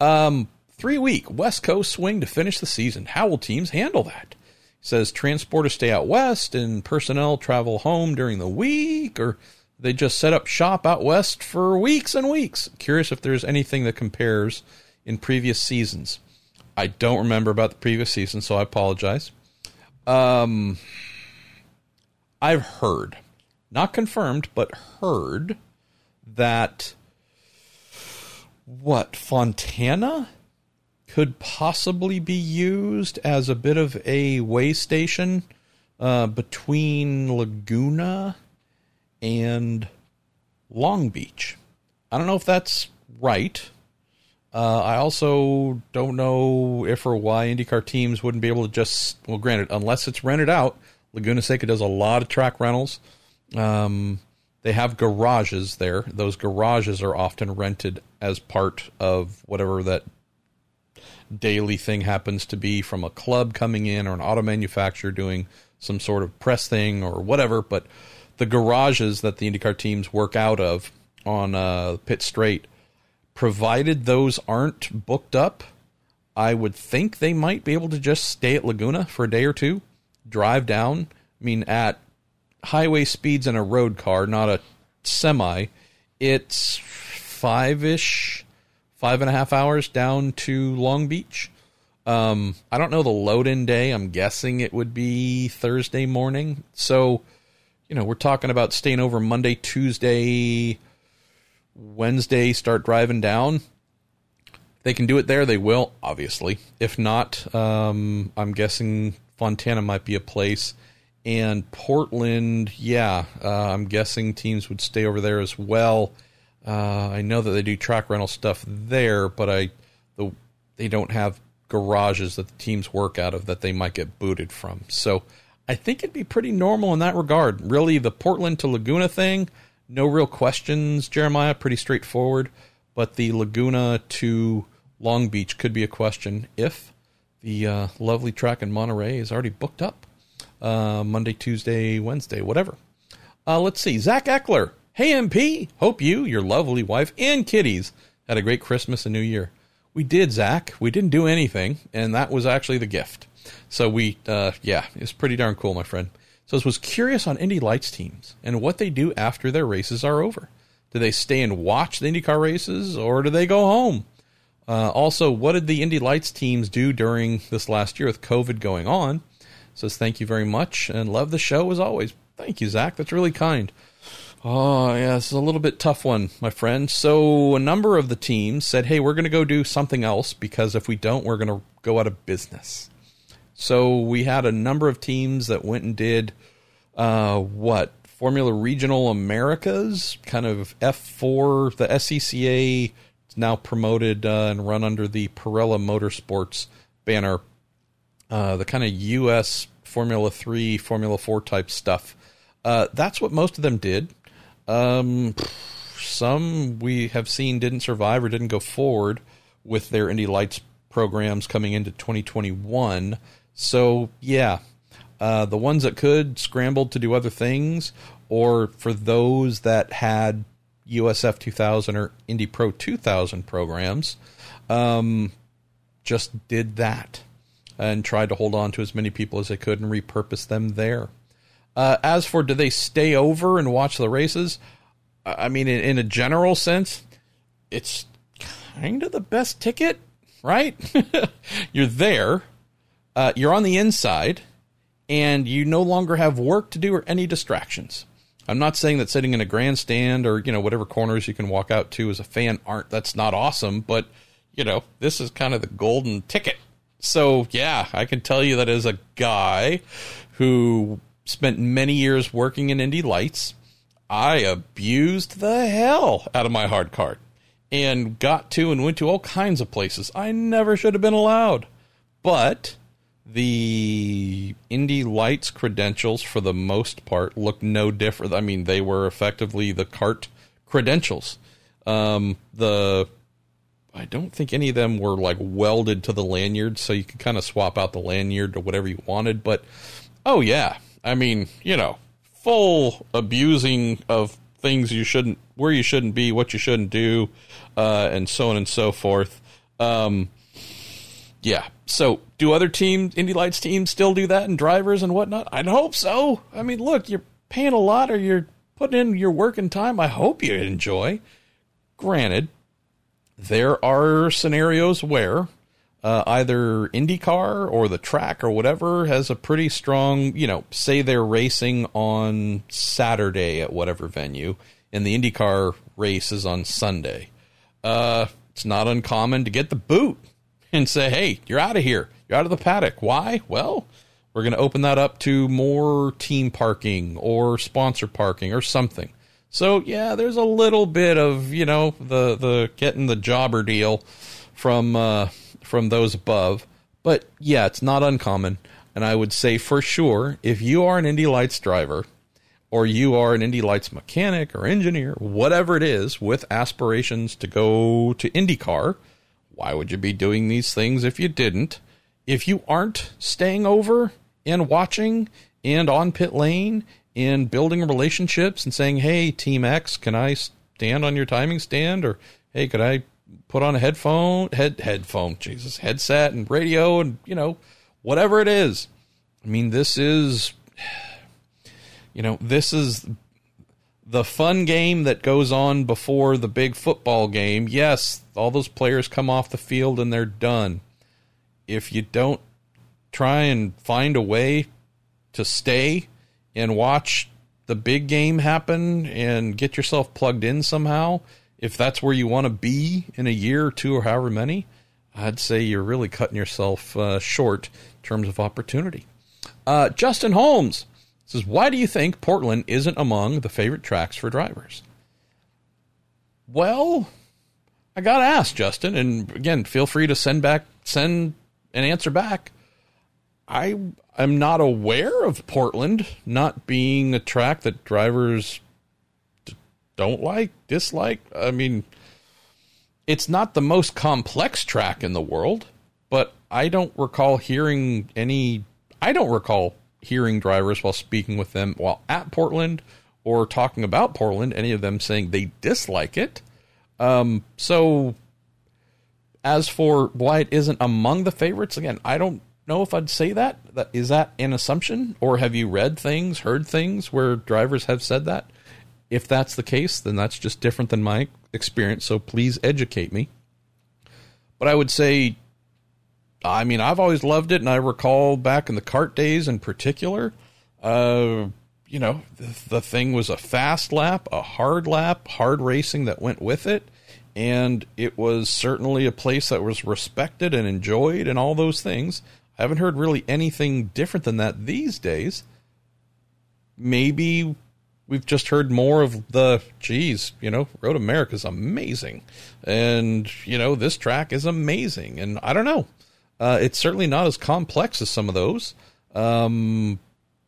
Um, three week West Coast swing to finish the season. How will teams handle that? says transporters stay out west and personnel travel home during the week, or they just set up shop out west for weeks and weeks. Curious if there's anything that compares in previous seasons. I don't remember about the previous season, so I apologize. Um, I've heard, not confirmed, but heard that what Fontana could possibly be used as a bit of a way station uh, between Laguna and Long Beach. I don't know if that's right. Uh, I also don't know if or why IndyCar teams wouldn't be able to just, well, granted, unless it's rented out. Laguna Seca does a lot of track rentals. Um, they have garages there. Those garages are often rented as part of whatever that daily thing happens to be from a club coming in or an auto manufacturer doing some sort of press thing or whatever. But the garages that the IndyCar teams work out of on uh, Pit Straight, provided those aren't booked up, I would think they might be able to just stay at Laguna for a day or two, drive down. I mean, at highway speeds in a road car, not a semi, it's five ish five and a half hours down to Long Beach. Um, I don't know the load in day. I'm guessing it would be Thursday morning. So, you know, we're talking about staying over Monday, Tuesday, Wednesday, start driving down. They can do it there. They will, obviously. If not, um, I'm guessing Fontana might be a place. And Portland, yeah, uh, I'm guessing teams would stay over there as well. Uh, I know that they do track rental stuff there, but I the they don't have garages that the teams work out of that they might get booted from. So I think it'd be pretty normal in that regard. Really, the Portland to Laguna thing, no real questions, Jeremiah, pretty straightforward. But the Laguna to Long Beach could be a question if the uh, lovely track in Monterey is already booked up uh, Monday, Tuesday, Wednesday, whatever. Uh, let's see. Zach Eckler Hey, MP, hope you, your lovely wife, and kitties had a great Christmas and New Year. We did, Zach. We didn't do anything, and that was actually the gift. So we, uh, yeah, it's pretty darn cool, my friend. So I was curious on Indy Lights teams and what they do after their races are over. Do they stay and watch the IndyCar races or do they go home? Uh, also, what did the Indy Lights teams do during this last year with COVID going on? Says thank you very much and love the show as always. Thank you, Zach. That's really kind. Oh, yeah, this is a little bit tough one, my friend. So, a number of the teams said, hey, we're going to go do something else because if we don't, we're going to go out of business. So, we had a number of teams that went and did uh, what? Formula Regional Americas, kind of F4, the SCCA is now promoted uh, and run under the Parella Motorsports banner. Uh, the kind of U.S. Formula 3, Formula 4 type stuff. Uh, that's what most of them did. Um, some we have seen didn't survive or didn't go forward with their Indy Lights programs coming into 2021. So, yeah, uh, the ones that could scrambled to do other things, or for those that had USF 2000 or Indy Pro 2000 programs, um, just did that and tried to hold on to as many people as they could and repurpose them there. Uh, as for do they stay over and watch the races? I mean, in, in a general sense, it's kind of the best ticket, right? [laughs] you're there, uh, you're on the inside, and you no longer have work to do or any distractions. I'm not saying that sitting in a grandstand or you know whatever corners you can walk out to as a fan aren't that's not awesome, but you know this is kind of the golden ticket. So yeah, I can tell you that as a guy who spent many years working in Indy Lights. I abused the hell out of my hard card and got to and went to all kinds of places I never should have been allowed. But the Indy Lights credentials, for the most part, looked no different. I mean, they were effectively the CART credentials. Um, the I don't think any of them were like welded to the lanyard, so you could kind of swap out the lanyard to whatever you wanted. But oh yeah, I mean, you know, full abusing of things you shouldn't, where you shouldn't be, what you shouldn't do, uh, and so on and so forth. Um, yeah. So, do other teams, Indy Lights teams, still do that and drivers and whatnot? I'd hope so. I mean, look, you're paying a lot or you're putting in your work and time. I hope you enjoy. Granted, there are scenarios where uh, either IndyCar or the track or whatever has a pretty strong, you know, say they're racing on Saturday at whatever venue, and the IndyCar race is on Sunday. Uh, it's not uncommon to get the boot and say, hey, you're out of here. You're out of the paddock. Why? Well, we're going to open that up to more team parking or sponsor parking or something. So yeah, there's a little bit of you know the the getting the jobber deal from uh, from those above. But yeah, it's not uncommon. And I would say for sure, if you are an Indy Lights driver or you are an Indy Lights mechanic or engineer, whatever it is, with aspirations to go to IndyCar, why would you be doing these things if you didn't? If you aren't staying over and watching and on pit lane and building relationships and saying, hey, Team X, can I stand on your timing stand? Or hey, could I put on a headphone, head headphone, Jesus, headset and radio and you know whatever it is. I mean, this is [sighs] you know this is the fun game that goes on before the big football game. Yes, all those players come off the field and they're done. If you don't try and find a way to stay and watch the big game happen and get yourself plugged in somehow, if that's where you want to be in a year or two or however many, I'd say you're really cutting yourself uh, short in terms of opportunity. Uh, Justin Holmes says, Why do you think Portland isn't among the favorite tracks for drivers? Well, I got to ask, Justin, and again, feel free to send back, send an answer back. I am not aware of Portland not being a track that drivers don't like, dislike. I mean, it's not the most complex track in the world, but I don't recall hearing any. I don't recall hearing drivers while speaking with them while at Portland or talking about Portland, any of them saying they dislike it. Um, so, as for why it isn't among the favorites, again, I don't know if I'd say that. That is that an assumption, or have you read things, heard things where drivers have said that? If that's the case, then that's just different than my experience. So please educate me. But I would say, I mean, I've always loved it, and I recall back in the CART days in particular, uh, you know, the, the thing was a fast lap, a hard lap, hard racing that went with it. And it was certainly a place that was respected and enjoyed and all those things. I haven't heard really anything different than that these days. Maybe we've just heard more of the geez, you know, Road America is amazing, and you know this track is amazing, and I don't know, uh, it's certainly not as complex as some of those, um,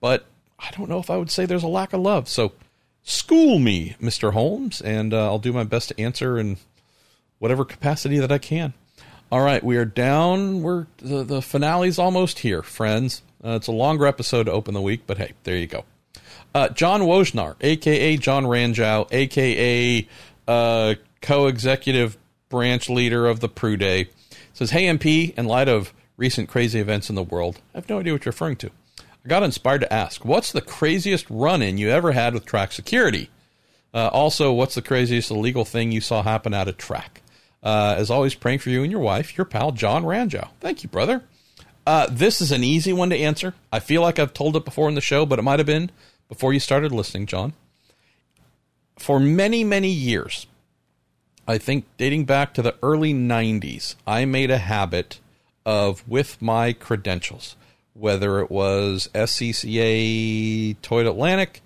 but I don't know if I would say there's a lack of love. So school me, Mister Holmes, and uh, I'll do my best to answer in whatever capacity that I can. All right, we are down. We're the, the finale's almost here, friends. Uh, it's a longer episode to open the week, but hey, there you go. Uh, John Wojnar, aka John Ranjow, aka uh, co-executive branch leader of the Prue Day, says, "Hey MP, in light of recent crazy events in the world, I have no idea what you're referring to. I got inspired to ask, what's the craziest run-in you ever had with track security? Uh, also, what's the craziest illegal thing you saw happen at a track? Uh, as always, praying for you and your wife, your pal John Ranjow. Thank you, brother." Uh, this is an easy one to answer. I feel like I've told it before in the show, but it might have been before you started listening, John. For many, many years, I think dating back to the early 90s, I made a habit of, with my credentials, whether it was SCCA, Toyota Atlantic,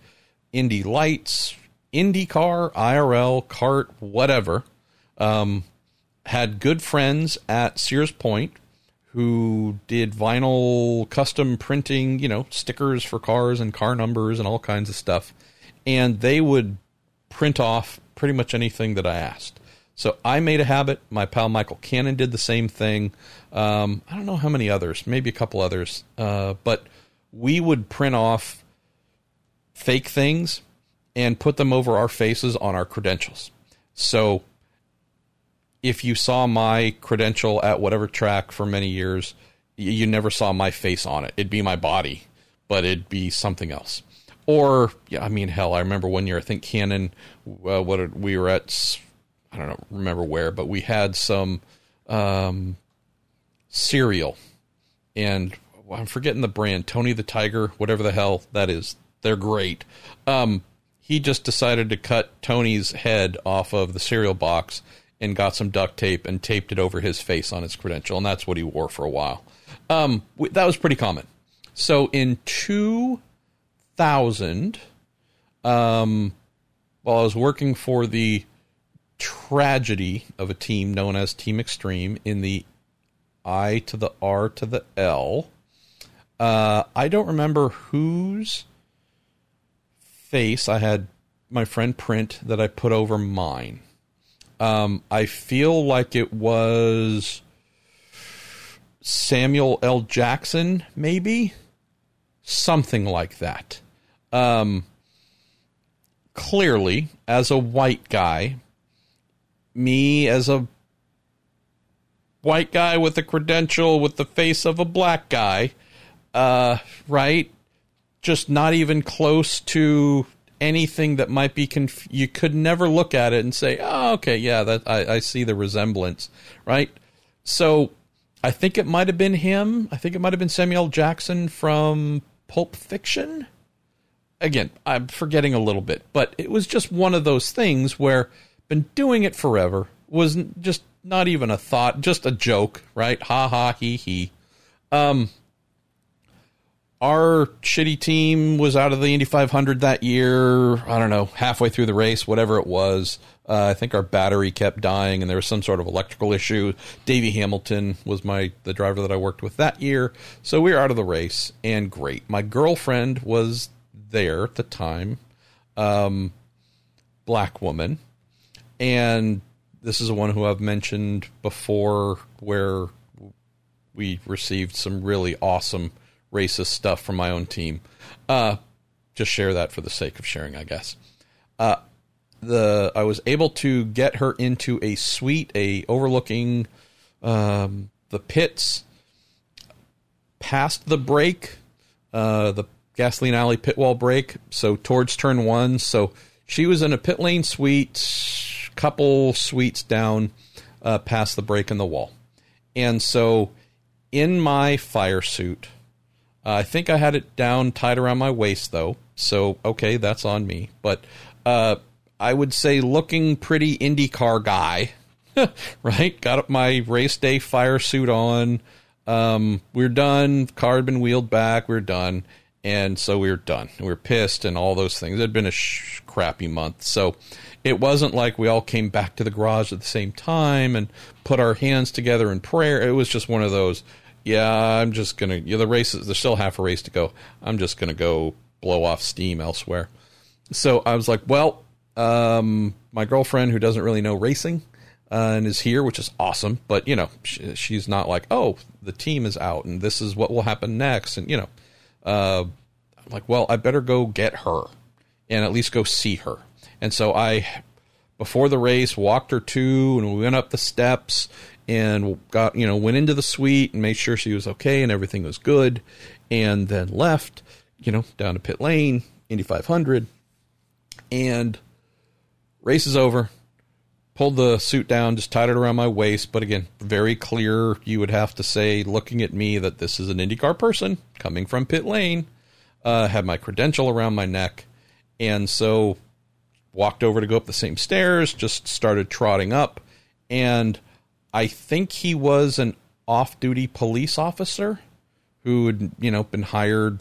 Indy Lights, IndyCar, IRL, CART, whatever, um, had good friends at Sears Point who did vinyl custom printing, you know, stickers for cars and car numbers and all kinds of stuff. And they would print off pretty much anything that I asked. So I made a habit. My pal Michael Cannon did the same thing. Um, I don't know how many others, maybe a couple others, uh, but we would print off fake things and put them over our faces on our credentials. So if you saw my credential at whatever track for many years, you never saw my face on it. It'd be my body, but it'd be something else. Or, yeah, I mean, hell, I remember one year, I think Cannon, uh, what we were at, I don't know, remember where, but we had some um, cereal, and I'm forgetting the brand, Tony the Tiger, whatever the hell that is. They're great. Um, he just decided to cut Tony's head off of the cereal box and got some duct tape and taped it over his face on his credential, and that's what he wore for a while. Um, that was pretty common. So in 2000, um, while I was working for the tragedy of a team known as Team Extreme in the I to the R to the L, uh, I don't remember whose face I had my friend print that I put over mine. Um, I feel like it was Samuel L. Jackson, maybe something like that. Um, clearly, as a white guy, me as a white guy with a credential with the face of a black guy, uh, right? Just not even close to anything that might be conf- you could never look at it and say, "Oh, okay, yeah, that I, I see the resemblance," right? So I think it might have been him. I think it might have been Samuel Jackson from Pulp Fiction. Again, I'm forgetting a little bit, but it was just one of those things where been doing it forever was just not even a thought, just a joke, right? Ha ha he he. Um, our shitty team was out of the Indy 500 that year. I don't know, halfway through the race, whatever it was. Uh, I think our battery kept dying, and there was some sort of electrical issue. Davey Hamilton was my the driver that I worked with that year, so we were out of the race. And great, my girlfriend was there at the time, um, black woman, and this is one who I've mentioned before, where we received some really awesome racist stuff from my own team. Uh, just share that for the sake of sharing, I guess. Uh, the I was able to get her into a suite, a overlooking um, the pits, past the break, uh, the gasoline alley pit wall break, so towards turn one. So she was in a pit lane suite, couple suites down uh, past the break in the wall. And so in my fire suit, uh, I think I had it down tied around my waist though. So, okay, that's on me. But uh, I would say looking pretty IndyCar guy, [laughs] right? Got my race day fire suit on. Um, we're done. Car had been wheeled back. We're done. And so we were done. We were pissed and all those things. It had been a sh- crappy month. So it wasn't like we all came back to the garage at the same time and put our hands together in prayer. It was just one of those, yeah, I'm just going to, yeah, the race, there's still half a race to go. I'm just to go blow off steam elsewhere. So I was like, well, um, my girlfriend who doesn't really know racing uh, and is here, which is awesome. But you know, she, she's not like, oh, the team is out and this is what will happen next. And you know, uh, I'm like, well, I better go get her and at least go see her. And so I, before the race, walked her to, and we went up the steps and got, you know, went into the suite and made sure she was okay and everything was good, and then left, you know, down to pit lane, Indy 500, and race is over. Pulled the suit down, just tied it around my waist. But again, very clear. You would have to say, looking at me, that this is an IndyCar person coming from pit lane. Uh, had my credential around my neck, and so walked over to go up the same stairs, just started trotting up, and I think he was an off-duty police officer who had, you know, been hired,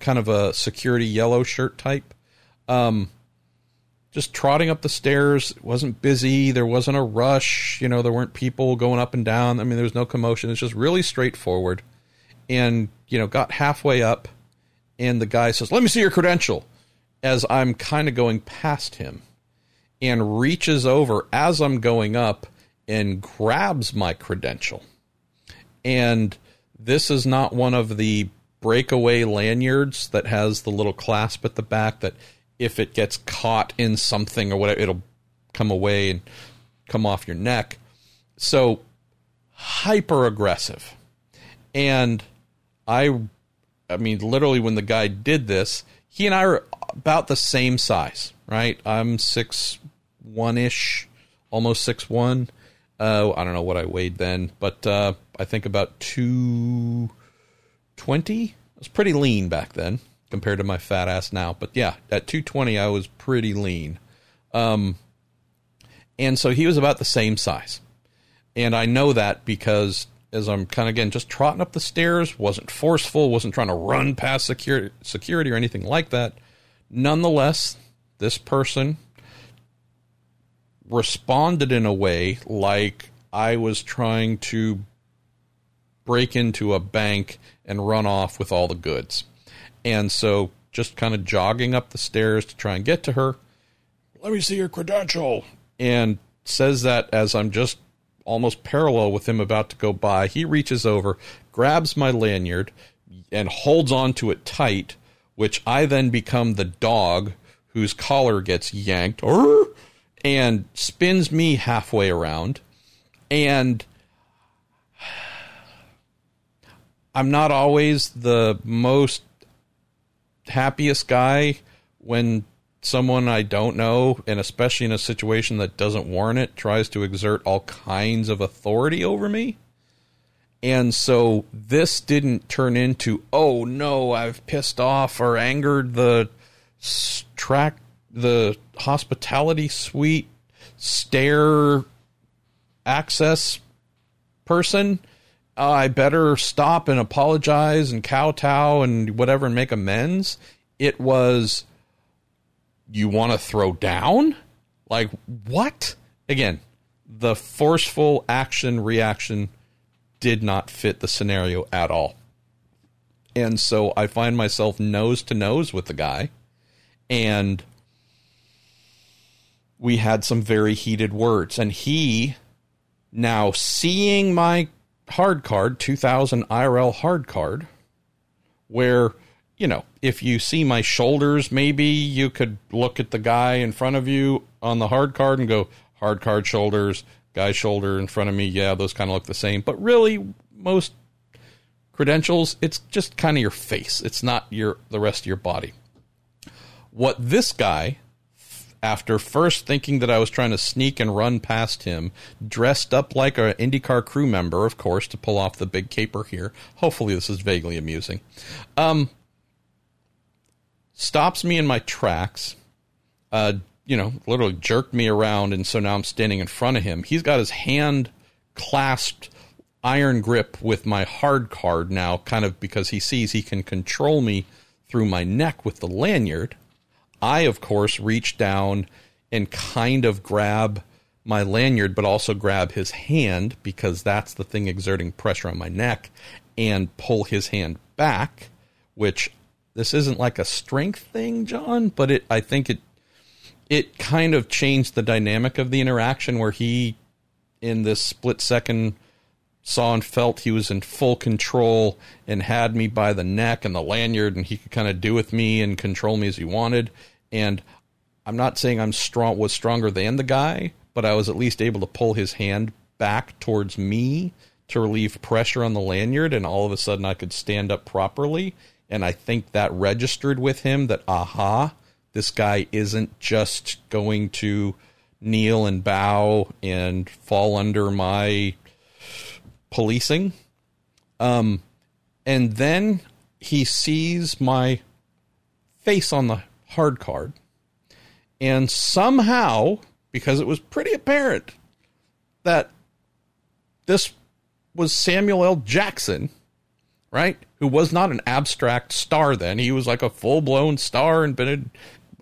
kind of a security yellow shirt type. Um, just trotting up the stairs. It wasn't busy. There wasn't a rush. You know, there weren't people going up and down. I mean, there was no commotion. It's just really straightforward. And, you know, got halfway up, and the guy says, Let me see your credential as I'm kind of going past him and reaches over as I'm going up and grabs my credential. And this is not one of the breakaway lanyards that has the little clasp at the back that if it gets caught in something or whatever, it'll come away and come off your neck. So hyper aggressive. And I I mean literally when the guy did this, he and I are about the same size, right? I'm six one ish, almost six one. Uh, I don't know what I weighed then, but uh, I think about two twenty. I was pretty lean back then compared to my fat ass now. But yeah, at two twenty, I was pretty lean. Um, and so he was about the same size, and I know that because as I'm kind of again just trotting up the stairs, wasn't forceful, wasn't trying to run past security, security or anything like that. Nonetheless, this person responded in a way like I was trying to break into a bank and run off with all the goods. And so just kind of jogging up the stairs to try and get to her. Let me see your credential. And says that as I'm just almost parallel with him about to go by. He reaches over, grabs my lanyard, and holds on to it tight which I then become the dog whose collar gets yanked and spins me halfway around. And I'm not always the most happiest guy when someone I don't know, and especially in a situation that doesn't warrant it, tries to exert all kinds of authority over me. And so this didn't turn into, oh no, I've pissed off or angered the track, the hospitality suite stair access person. I better stop and apologize and kowtow and whatever and make amends. It was, you want to throw down? Like, what? Again, the forceful action reaction did not fit the scenario at all. And so I find myself nose to nose with the guy. And we had some very heated words. And he, now seeing my hard card, 2000 IRL hard card, where, you know, if you see my shoulders, maybe you could look at the guy in front of you on the hard card and go, hard card shoulders, guy's shoulder in front of me, yeah, those kind of look the same. But really, most credentials, it's just kind of your face. It's not your the rest of your body. What this guy after first thinking that I was trying to sneak and run past him, dressed up like an IndyCar crew member, of course, to pull off the big caper here. Hopefully, this is vaguely amusing. Um, stops me in my tracks, uh, you know, literally jerked me around, and so now I'm standing in front of him. He's got his hand clasped iron grip with my hard card now, kind of because he sees he can control me through my neck with the lanyard. I, of course, reach down and kind of grab my lanyard, but also grab his hand because that's the thing exerting pressure on my neck and pull his hand back, which this isn't like a strength thing, John, but it I think it it kind of changed the dynamic of the interaction where he in this split second saw and felt he was in full control and had me by the neck and the lanyard and he could kind of do with me and control me as he wanted. And I'm not saying I'm strong was stronger than the guy but I was at least able to pull his hand back towards me to relieve pressure on the lanyard and all of a sudden I could stand up properly. And I think that registered with him that aha this guy isn't just going to kneel and bow and fall under my policing. Um, and then he sees my face on the hard card. And somehow, because it was pretty apparent that this was Samuel L. Jackson, right? Who was not an abstract star then. He was like a full blown star and been in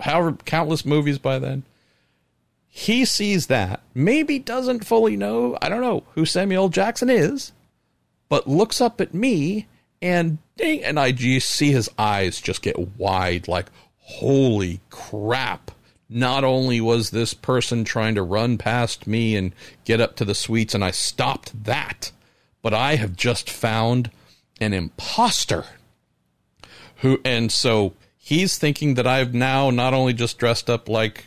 however countless movies by then. He sees that, maybe doesn't fully know, I don't know who Samuel Jackson is, but looks up at me and ding, and I see his eyes just get wide like, holy crap. Not only was this person trying to run past me and get up to the suites, and I stopped that, but I have just found an imposter who, and so he's thinking that I've now not only just dressed up like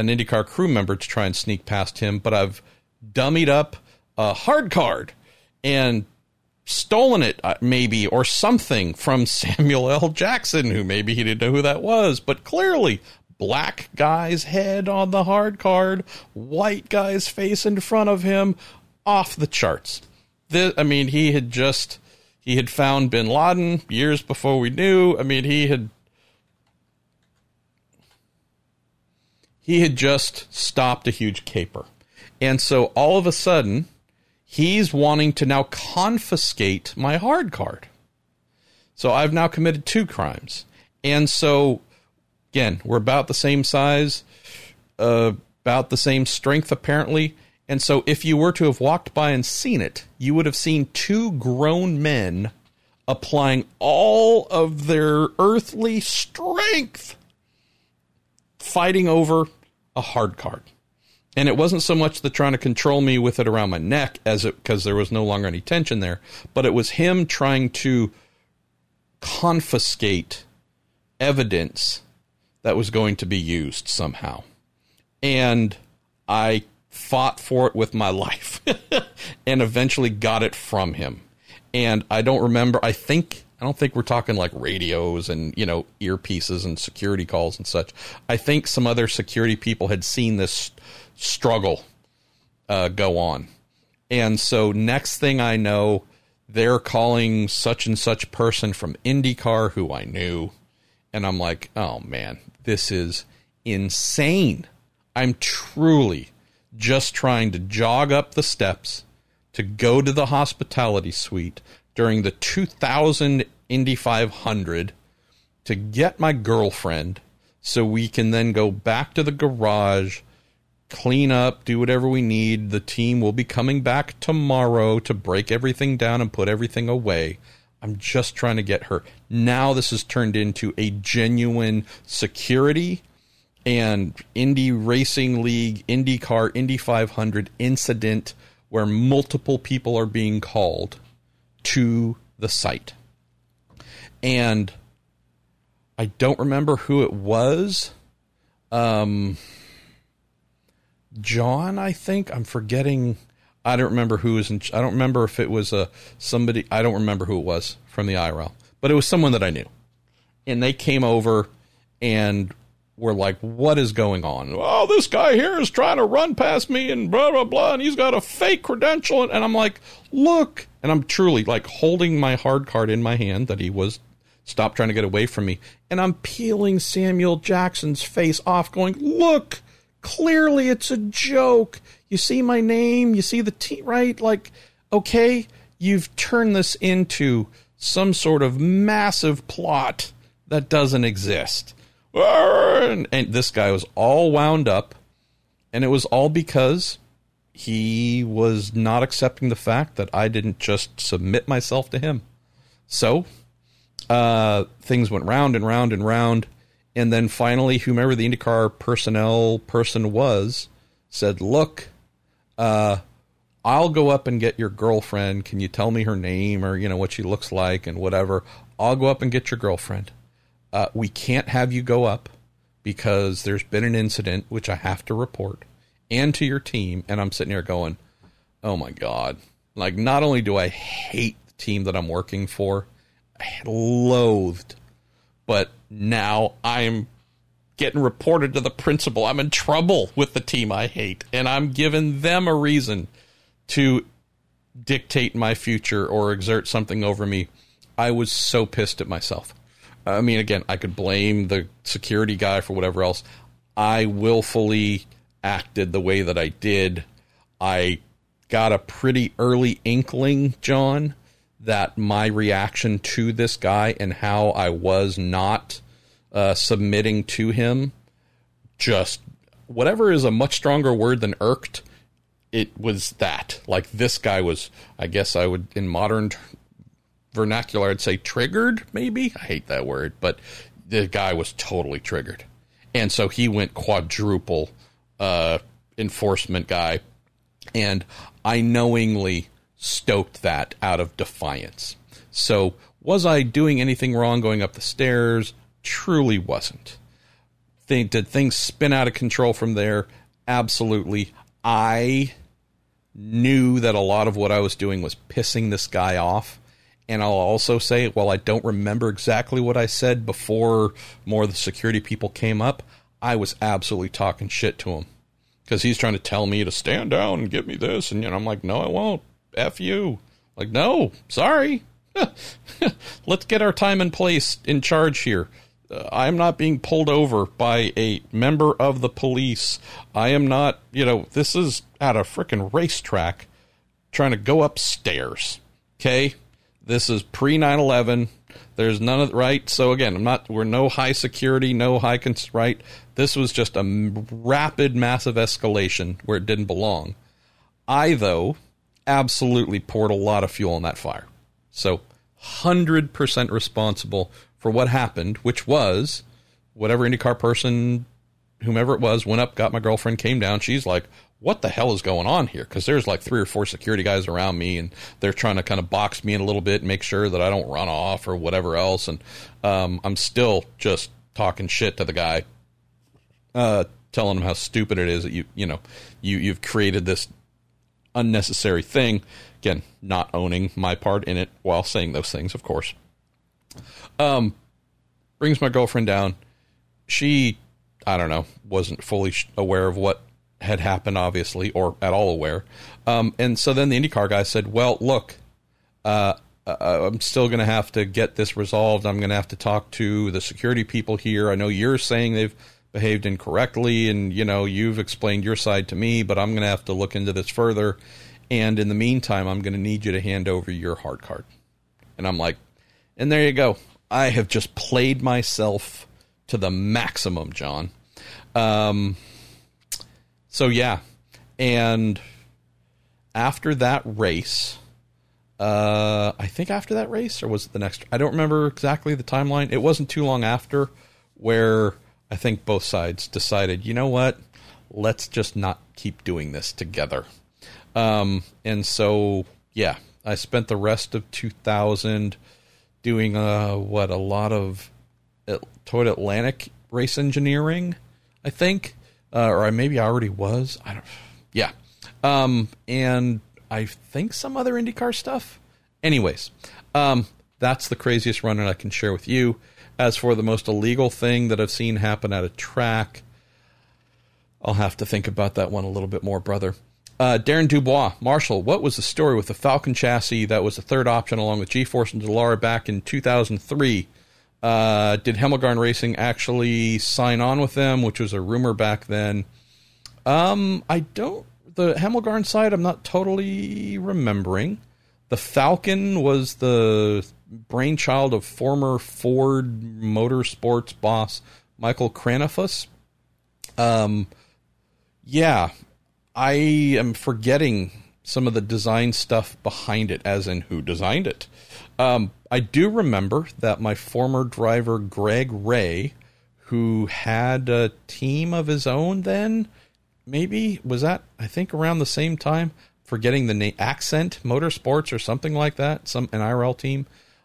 an IndyCar crew member to try and sneak past him, but I've dummied up a hard card and stolen it, uh, maybe, or something from [laughs] Samuel L. Jackson, who maybe he didn't know who that was, but clearly black guy's head on the hard card, white guy's face in front of him, off the charts. This, I mean, he had just he had found Bin Laden years before we knew. I mean, he had he had just stopped a huge caper. And so all of a sudden, he's wanting to now confiscate my hard card. So I've now committed two crimes. And so, again, we're about the same size, uh, about the same strength, apparently. And so, if you were to have walked by and seen it, you would have seen two grown men applying all of their earthly strength fighting over a hard card. And it wasn't so much the trying to control me with it around my neck as it because there was no longer any tension there, but it was him trying to confiscate evidence that was going to be used somehow. And I fought for it with my life [laughs] and eventually got it from him. And I don't remember, I think I don't think we're talking like radios and, you know, earpieces and security calls and such. I think some other security people had seen this struggle uh, go on. And so, next thing I know, they're calling such and such person from IndyCar who I knew. And I'm like, oh man, this is insane. I'm truly just trying to jog up the steps to go to the hospitality suite during the 2000 Indy 500 to get my girlfriend so we can then go back to the garage, clean up, do whatever we need. The team will be coming back tomorrow to break everything down and put everything away. I'm just trying to get her. Now this has turned into a genuine security and Indy Racing League, IndyCar, Indy 500 incident where multiple people are being called to the site. And I don't remember who it was. Um, John, I think. I'm forgetting. I don't remember who was in. I don't remember if it was a somebody. I don't remember who it was from the IRL, but it was someone that I knew, and they came over and were like, what is going on? Oh, this guy here is trying to run past me and blah, blah, blah. And he's got a fake credential. And I'm like, look. And I'm truly like holding my hard card in my hand that he was stop trying to get away from me. And I'm peeling Samuel Jackson's face off, going, look, clearly it's a joke. You see my name, you see the T, right? Like, okay, you've turned this into some sort of massive plot that doesn't exist. And, this guy was all wound up, and it was all because he was not accepting the fact that I didn't just submit myself to him. So, uh, things went round and round and round. And then finally, whomever the IndyCar personnel person was said, Look, uh, I'll go up and get your girlfriend. Can you tell me her name or, you know, what she looks like and whatever? I'll go up and get your girlfriend. Uh, we can't have you go up because there's been an incident which I have to report and to your team. And I'm sitting here going, oh my God. Like, not only do I hate the team that I'm working for, I loathed, but now I'm getting reported to the principal. I'm in trouble with the team I hate, and I'm giving them a reason to dictate my future or exert something over me. I was so pissed at myself. I mean, again, I could blame the security guy for whatever else. I willfully acted the way that I did. I got a pretty early inkling, John, that my reaction to this guy and how I was not uh, submitting to him just whatever is a much stronger word than irked it was that like this guy was i guess i would in modern vernacular i'd say triggered maybe? I hate that word but the guy was totally triggered. And so he went quadruple uh, enforcement guy and i knowingly stoked that out of defiance. So was i doing anything wrong going up the stairs? Truly wasn't. Did things spin out of control from there? Absolutely. I knew that a lot of what I was doing was pissing this guy off. And I'll also say, while I don't remember exactly what I said before more of the security people came up, I was absolutely talking shit to him because he's trying to tell me to stand down and give me this, and you know, I'm like, no, I won't. F you. Like, no, sorry. [laughs] Let's get our time and place in charge here. Uh, I'm not being pulled over by a member of the police. I am not, you know, this is at a freaking racetrack trying to go upstairs. Okay? This is pre 9 11. There's none of right. So again, I'm not. We're no high security, no high cons. Right. This was just a rapid, massive escalation where it didn't belong. I though absolutely poured a lot of fuel on that fire. So, hundred percent responsible for what happened, which was whatever IndyCar person, whomever it was, went up, got my girlfriend, came down. She's like, what the hell is going on here? Because there's like three or four security guys around me, and they're trying to kind of box me in a little bit and make sure that I don't run off or whatever else. And um, I'm still just talking shit to the guy, uh, telling him how stupid it is that you you know you you've created this unnecessary thing. Again, not owning my part in it while saying those things, of course. Um, brings my girlfriend down. She, I don't know, wasn't fully aware of what had happened, obviously, or at all aware. Um, and so then the IndyCar guy said, "Well, look, uh, uh I'm still going to have to get this resolved. I'm going to have to talk to the security people here. I know you're saying they've behaved incorrectly, and you know you've explained your side to me, but I'm going to have to look into this further. And in the meantime, I'm going to need you to hand over your hard card." And I'm like, and there you go. I have just played myself to the maximum, John. Um, so yeah, and after that race, uh, I think after that race, or was it the next? I don't remember exactly the timeline. It wasn't too long after where I think both sides decided, you know what, let's just not keep doing this together. Um, and so yeah, I spent the rest of 2000 doing uh, what a lot of Toyota Atlantic race engineering, I think, uh, or I maybe I already was. I don't. Yeah, um, and I think some other IndyCar stuff. Anyways, um, that's the craziest run that I can share with you. As for the most illegal thing that I've seen happen at a track, I'll have to think about that one a little bit more, brother. Uh, Darren Dubois, Marshall, what was the story with the Falcon chassis that was the third option along with G Force and Dallara back in 2003? Uh, did Hemmelgarn Racing actually sign on with them, which was a rumor back then? Um, I don't. The Hemmelgarn side, I'm not totally remembering. The Falcon was the brainchild of former Ford Motorsports boss Michael Kranefuss. Um, yeah, I am forgetting some of the design stuff behind it, as in who designed it. Um, I do remember that my former driver, Greg Ray, who had a team of his own then, maybe was that, I think, around the same time, forgetting the name, Access Motorsports or something like that, some an IRL team.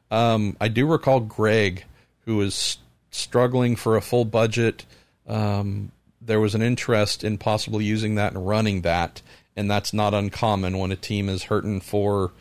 Um, I do recall Greg, who was struggling for a full budget. Um, there was an interest in possibly using that and running that, and that's not uncommon when a team is hurting for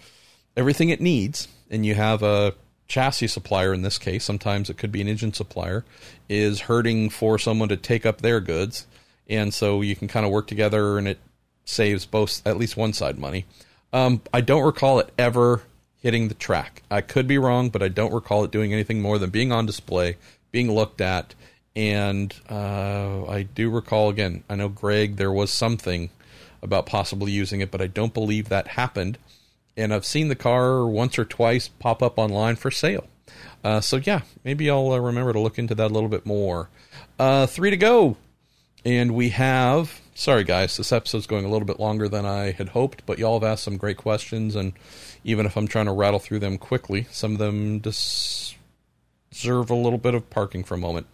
everything it needs, and you have a chassis supplier in this case. Sometimes it could be an engine supplier is hurting for someone to take up their goods, and so you can kind of work together, and it saves both at least one side money. Um, I don't recall it ever hitting the track. I could be wrong, but I don't recall it doing anything more than being on display, being looked at, and uh, I do recall again. I know Greg. There was something about possibly using it, but I don't believe that happened. And I've seen the car once or twice pop up online for sale. Uh, so yeah, maybe I'll uh, remember to look into that a little bit more. Uh, three to go, and we have. Sorry guys, this episode's going a little bit longer than I had hoped, but y'all have asked some great questions, and even if I'm trying to rattle through them quickly, some of them deserve a little bit of parking for a moment.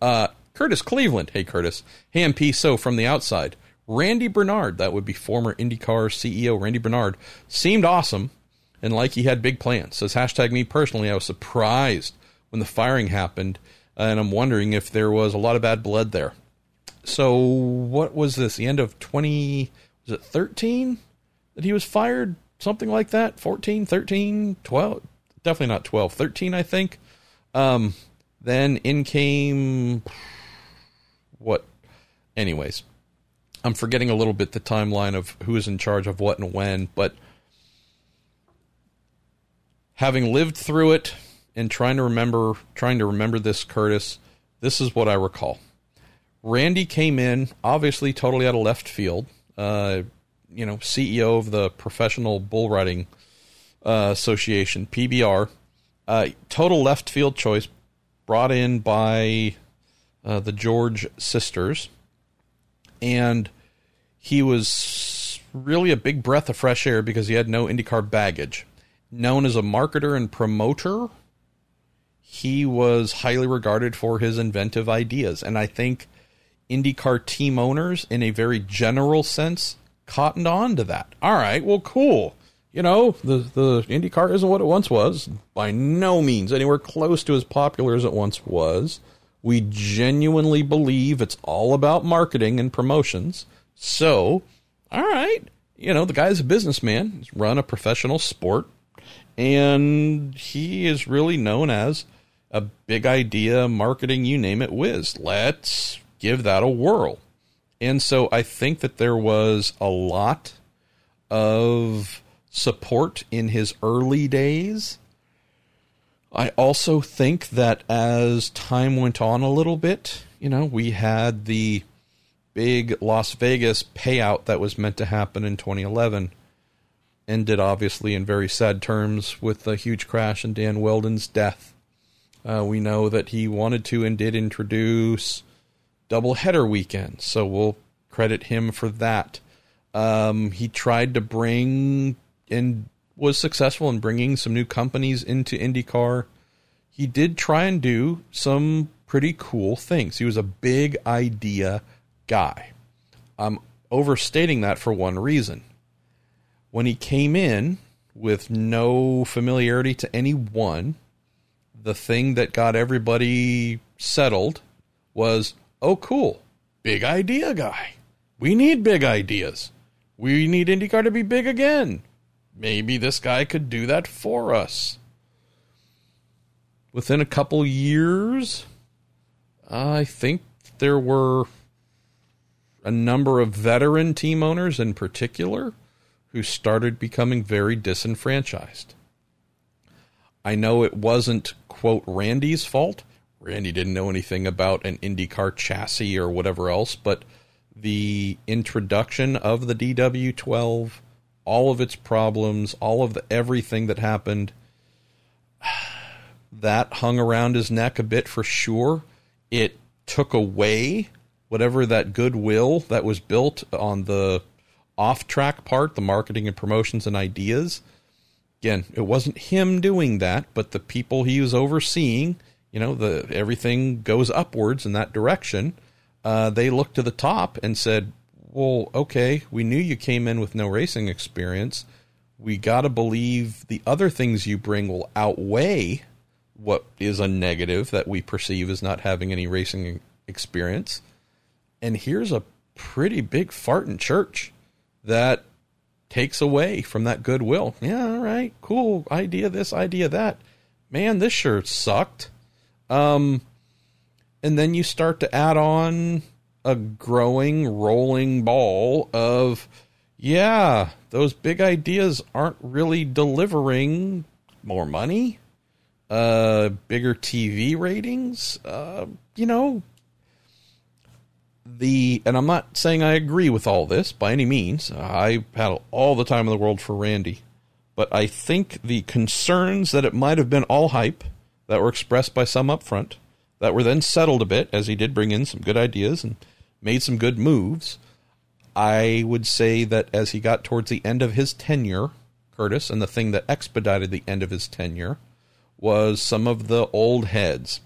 Uh, Curtis Cleveland. Hey, Curtis. Hey, MP. So, from the outside, Randy Bernard, that would be former IndyCar CEO Randy Bernard, seemed awesome and like he had big plans. Says hashtag me personally, I was surprised when the firing happened, and I'm wondering if there was a lot of bad blood there. So, what was this? The end of 20, was it 13 that he was fired? Something like that? 14, 13, 12? Definitely not 12, 13, I think. Um, then in came what? Anyways, I'm forgetting a little bit the timeline of who is in charge of what and when, but having lived through it and trying to remember trying to remember this Curtis, this is what I recall. Randy came in, obviously totally out of left field. Uh, you know, CEO of the Professional Bull Riding uh, Association, PBR. Uh, total left field choice, brought in by uh, the George sisters, and he was really a big breath of fresh air because he had no IndyCar baggage. Known as a marketer and promoter, he was highly regarded for his inventive ideas, and I think IndyCar team owners, in a very general sense, cottoned on to that. All right, well, cool you know, the the IndyCar isn't what it once was. By no means anywhere close to as popular as it once was. We genuinely believe it's all about marketing and promotions. So, all right, you know, the guy's a businessman. He's run a professional sport, and he is really known as a big idea marketing, you name it, whiz. Let's give that a whirl. And so I think that there was a lot of support in his early days. I also think that as time went on a little bit, you know, we had the big Las Vegas payout that was meant to happen in 2011 ended obviously in very sad terms with a huge crash and Dan Wheldon's death. Uh, we know that he wanted to and did introduce double header weekends, so we'll credit him for that. Um, he tried to bring and was successful in bringing some new companies into IndyCar. He did try and do some pretty cool things. He was a big idea guy. I'm overstating that for one reason. When he came in with no familiarity to anyone, the thing that got everybody settled was, oh, cool, big idea guy. We need big ideas. We need IndyCar to be big again maybe this guy could do that for us. within a couple years, I think there were a number of veteran team owners in particular who started becoming very disenfranchised. I know it wasn't, quote, Randy's fault. Randy didn't know anything about an IndyCar chassis or whatever else, but the introduction of the DW12, all of its problems, all of the everything that happened, [sighs] that hung around his neck a bit for sure. It took away whatever that goodwill that was built on the off track part, the marketing and promotions and ideas. Again, it wasn't him doing that, but the people he was overseeing, you know, the everything goes upwards in that direction. Uh, they looked to the top and said, "Well, okay, we knew you came in with no racing experience. We got to believe the other things you bring will outweigh what is a negative that we perceive as not having any racing experience." And here's a pretty big fart in church that takes away from that goodwill. Yeah, all right, cool. Idea this, idea that. Man, this sure sucked. Um, and then you start to add on a growing, rolling ball of, yeah, those big ideas aren't really delivering more money, uh, bigger TV ratings, uh, you know, the and I'm not saying I agree with all this by any means. I had all the time in the world for Randy, but I think the concerns that it might have been all hype that were expressed by some up front that were then settled a bit as he did bring in some good ideas and made some good moves. I would say that as he got towards the end of his tenure, Curtis, and the thing that expedited the end of his tenure was some of the old heads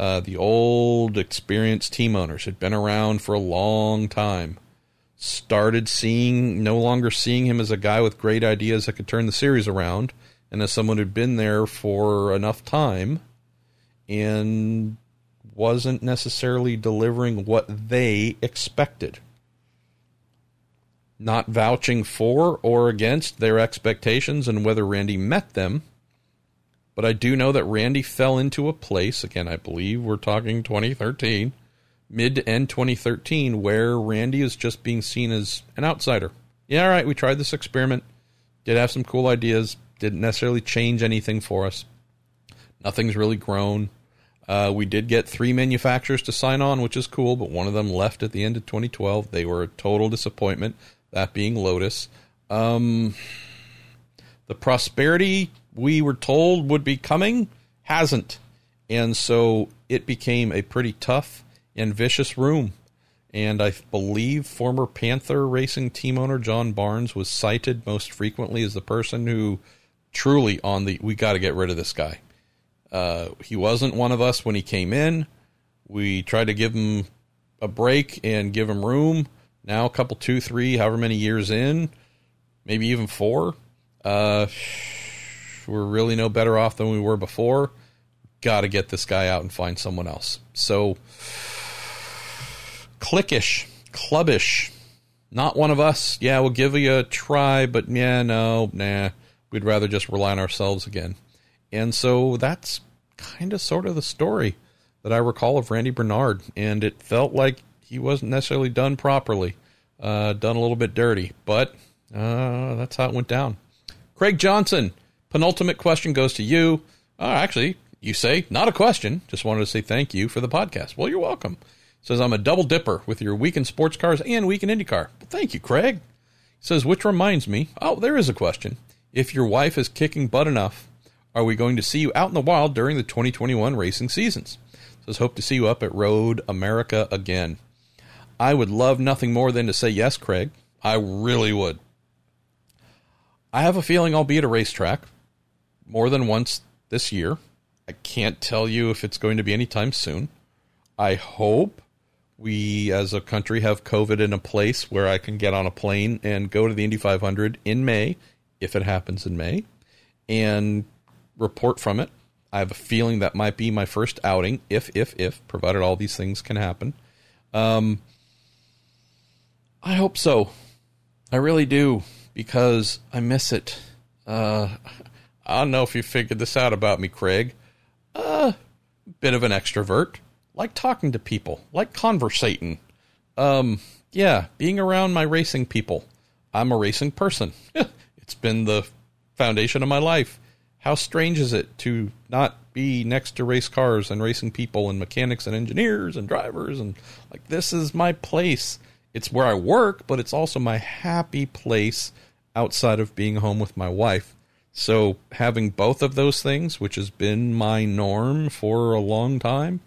uh, the old experienced team owners had been around for a long time. Started seeing no longer seeing him as a guy with great ideas that could turn the series around and as someone who'd been there for enough time and wasn't necessarily delivering what they expected. Not vouching for or against their expectations and whether Randy met them but I do know that Randy fell into a place, again, I believe we're talking 2013, mid to end 2013, where Randy is just being seen as an outsider. Yeah, all right, we tried this experiment, did have some cool ideas, didn't necessarily change anything for us. Nothing's really grown. Uh, we did get three manufacturers to sign on, which is cool, but one of them left at the end of 2012. They were a total disappointment, that being Lotus. Um, the prosperity we were told would be coming hasn't. And so it became a pretty tough and vicious room. And I believe former Panther racing team owner John Barnes was cited most frequently as the person who truly on the we got to get rid of this guy. Uh, he wasn't one of us when he came in. We tried to give him a break and give him room. Now, a couple, two, three, however many years in, maybe even four. Uh, we're really no better off than we were before. Got to get this guy out and find someone else. So, cliquish, clubbish, not one of us. Yeah, we'll give you a try, but yeah, no, nah. We'd rather just rely on ourselves again. And so that's kind of sort of the story that I recall of Randy Bernard. And it felt like he wasn't necessarily done properly, uh, done a little bit dirty, but uh, that's how it went down. Craig Johnson, penultimate question goes to you. Oh, actually, you say, not a question. Just wanted to say thank you for the podcast. Well, you're welcome. Says, I'm a double dipper with your week in sports cars and week in IndyCar. Well, thank you, Craig. Says, which reminds me, oh, there is a question. If your wife is kicking butt enough, are we going to see you out in the wild during the 2021 racing seasons? Says, hope to see you up at Road America again. I would love nothing more than to say yes, Craig. I really would. I have a feeling I'll be at a racetrack more than once this year. I can't tell you if it's going to be anytime soon. I hope we as a country have COVID in a place where I can get on a plane and go to the Indy 500 in May, if it happens in May, and report from it. I have a feeling that might be my first outing, if, if, if, provided all these things can happen. Um, I hope so. I really do because I miss it. Uh, I don't know if you figured this out about me, Craig. a bit of an extrovert, like talking to people, like conversating. Um, yeah, being around my racing people. I'm a racing person. [laughs] it's been the foundation of my life. How strange is it to not be next to race cars and racing people and mechanics and engineers and drivers and like this is my place. It's where I work, but it's also my happy place outside of being home with my wife. So having both of those things, which has been my norm for a long time,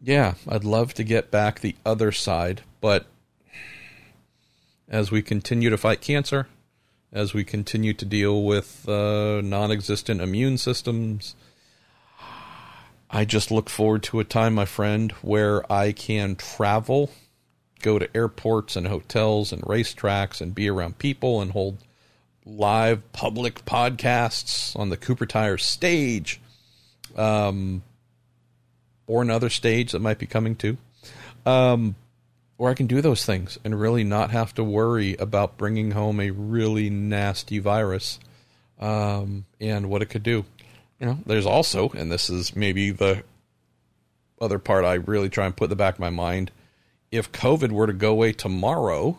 yeah, I'd love to get back the other side, but as we continue to fight cancer, as we continue to deal with uh, non existent immune systems, I just look forward to a time, my friend, where I can travel, go to airports and hotels and racetracks and be around people and hold live public podcasts on the Cooper Tire stage, um, or another stage that might be coming too, um, where I can do those things and really not have to worry about bringing home a really nasty virus um, and what it could do. You know, there's also, and this is maybe the other part I really try and put in the back of my mind. If COVID were to go away tomorrow,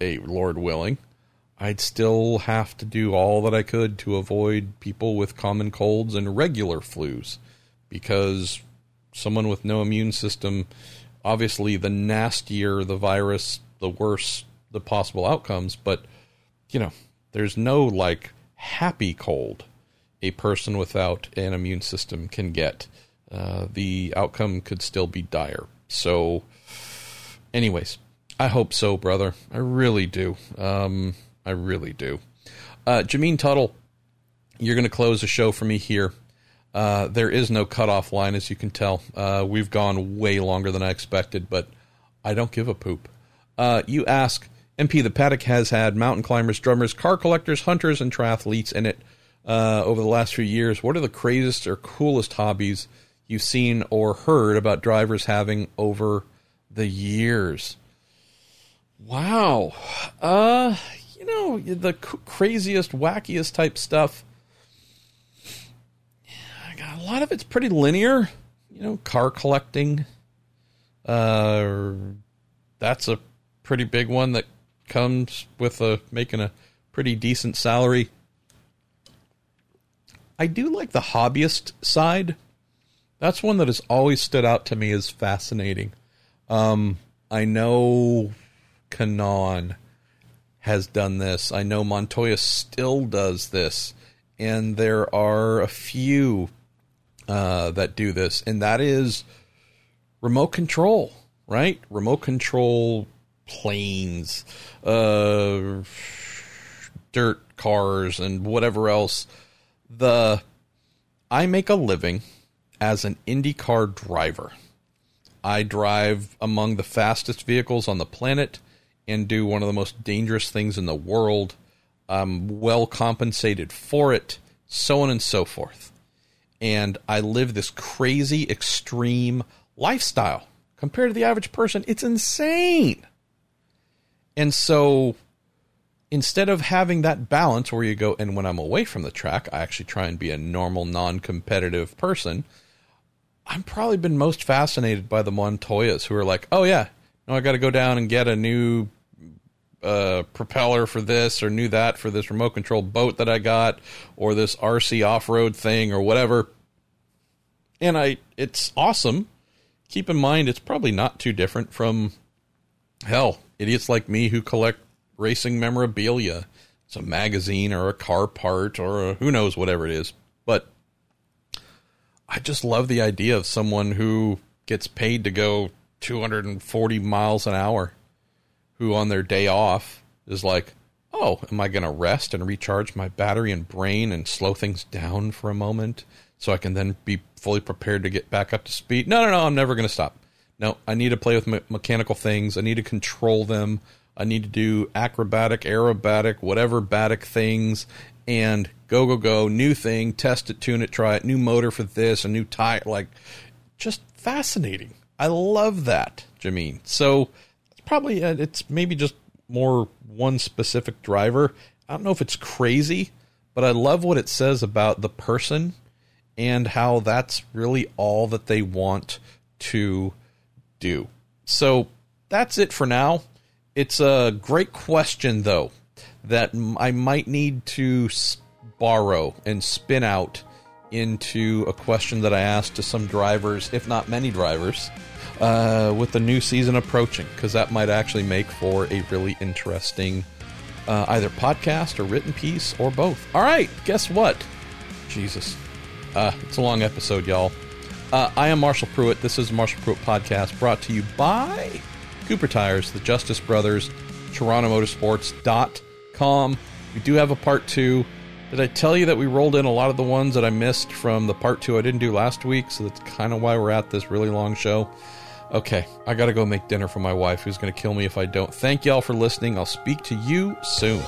a Lord willing, I'd still have to do all that I could to avoid people with common colds and regular flus because someone with no immune system, obviously, the nastier the virus, the worse the possible outcomes. But, you know, there's no like happy cold a person without an immune system can get. Uh, the outcome could still be dire. So, anyways, I hope so, brother. I really do. Um, I really do. Uh, Jameen Tuttle, you're going to close the show for me here. Uh, there is no cutoff line, as you can tell. Uh, we've gone way longer than I expected, but I don't give a poop. Uh, you ask, MP, the paddock has had mountain climbers, drummers, car collectors, hunters, and triathletes in it uh, over the last few years. What are the craziest or coolest hobbies you've seen or heard about drivers having over the years? Wow. Uh, you know, the craziest, wackiest type stuff. a lot of it's pretty linear. You know, car collecting. Uh, that's a pretty big one that comes with a making a pretty decent salary. I do like the hobbyist side. That's one that has always stood out to me as fascinating. Um, I know Kanaan has done this. I know Montoya still does this, and there are a few uh, that do this, and that is remote control, right? Remote control planes, uh, dirt cars, and whatever else. The I make a living as an IndyCar driver. I drive among the fastest vehicles on the planet and do one of the most dangerous things in the world. I'm well compensated for it, so on and so forth. And I live this crazy, extreme lifestyle. Compared to the average person, it's insane. And so instead of having that balance where you go, and when I'm away from the track, I actually try and be a normal, non competitive person. I've probably been most fascinated by the Montoyas who are like, oh, yeah, no, I got to go down and get a new uh, propeller for this or new that for this remote control boat that I got or this RC off road thing or whatever. And I, it's awesome. Keep in mind, it's probably not too different from hell idiots like me who collect racing memorabilia. It's a magazine or a car part or a, who knows whatever it is. But I just love the idea of someone who gets paid to go 240 miles an hour who on their day off is like, oh, am I going to rest and recharge my battery and brain and slow things down for a moment so I can then be fully prepared to get back up to speed? No, no, no, I'm never going to stop. No, I need to play with me- mechanical things. I need to control them. I need to do acrobatic, aerobatic, whatever batic things and go, go, go, new thing, test it, tune it, try it, new motor for this, a new tire. Like, just fascinating. I love that, Jameen. So, probably uh, it's maybe just more one specific driver. I don't know if it's crazy, but I love what it says about the person and how that's really all that they want to do. So that's it for now. It's a great question, though, that I might need to borrow and spin out into a question that I asked to some drivers, if not many drivers, uh, with the new season approaching, because that might actually make for a really interesting uh, either podcast or written piece or both. All right, guess what? Jesus. Uh, it's a long episode, y'all. Uh, I am Marshall Pruett. This is Marshall Pruett Podcast brought to you by Cooper Tires, the Justice Brothers, TorontoMotorsports.com. We do have a part two. Did I tell you that we rolled in a lot of the ones that I missed from the part two I didn't do last week? So that's kind of why we're at this really long show. Okay, I got to go make dinner for my wife, who's to kill me if I don't. Thank y'all for listening. I'll speak to you soon.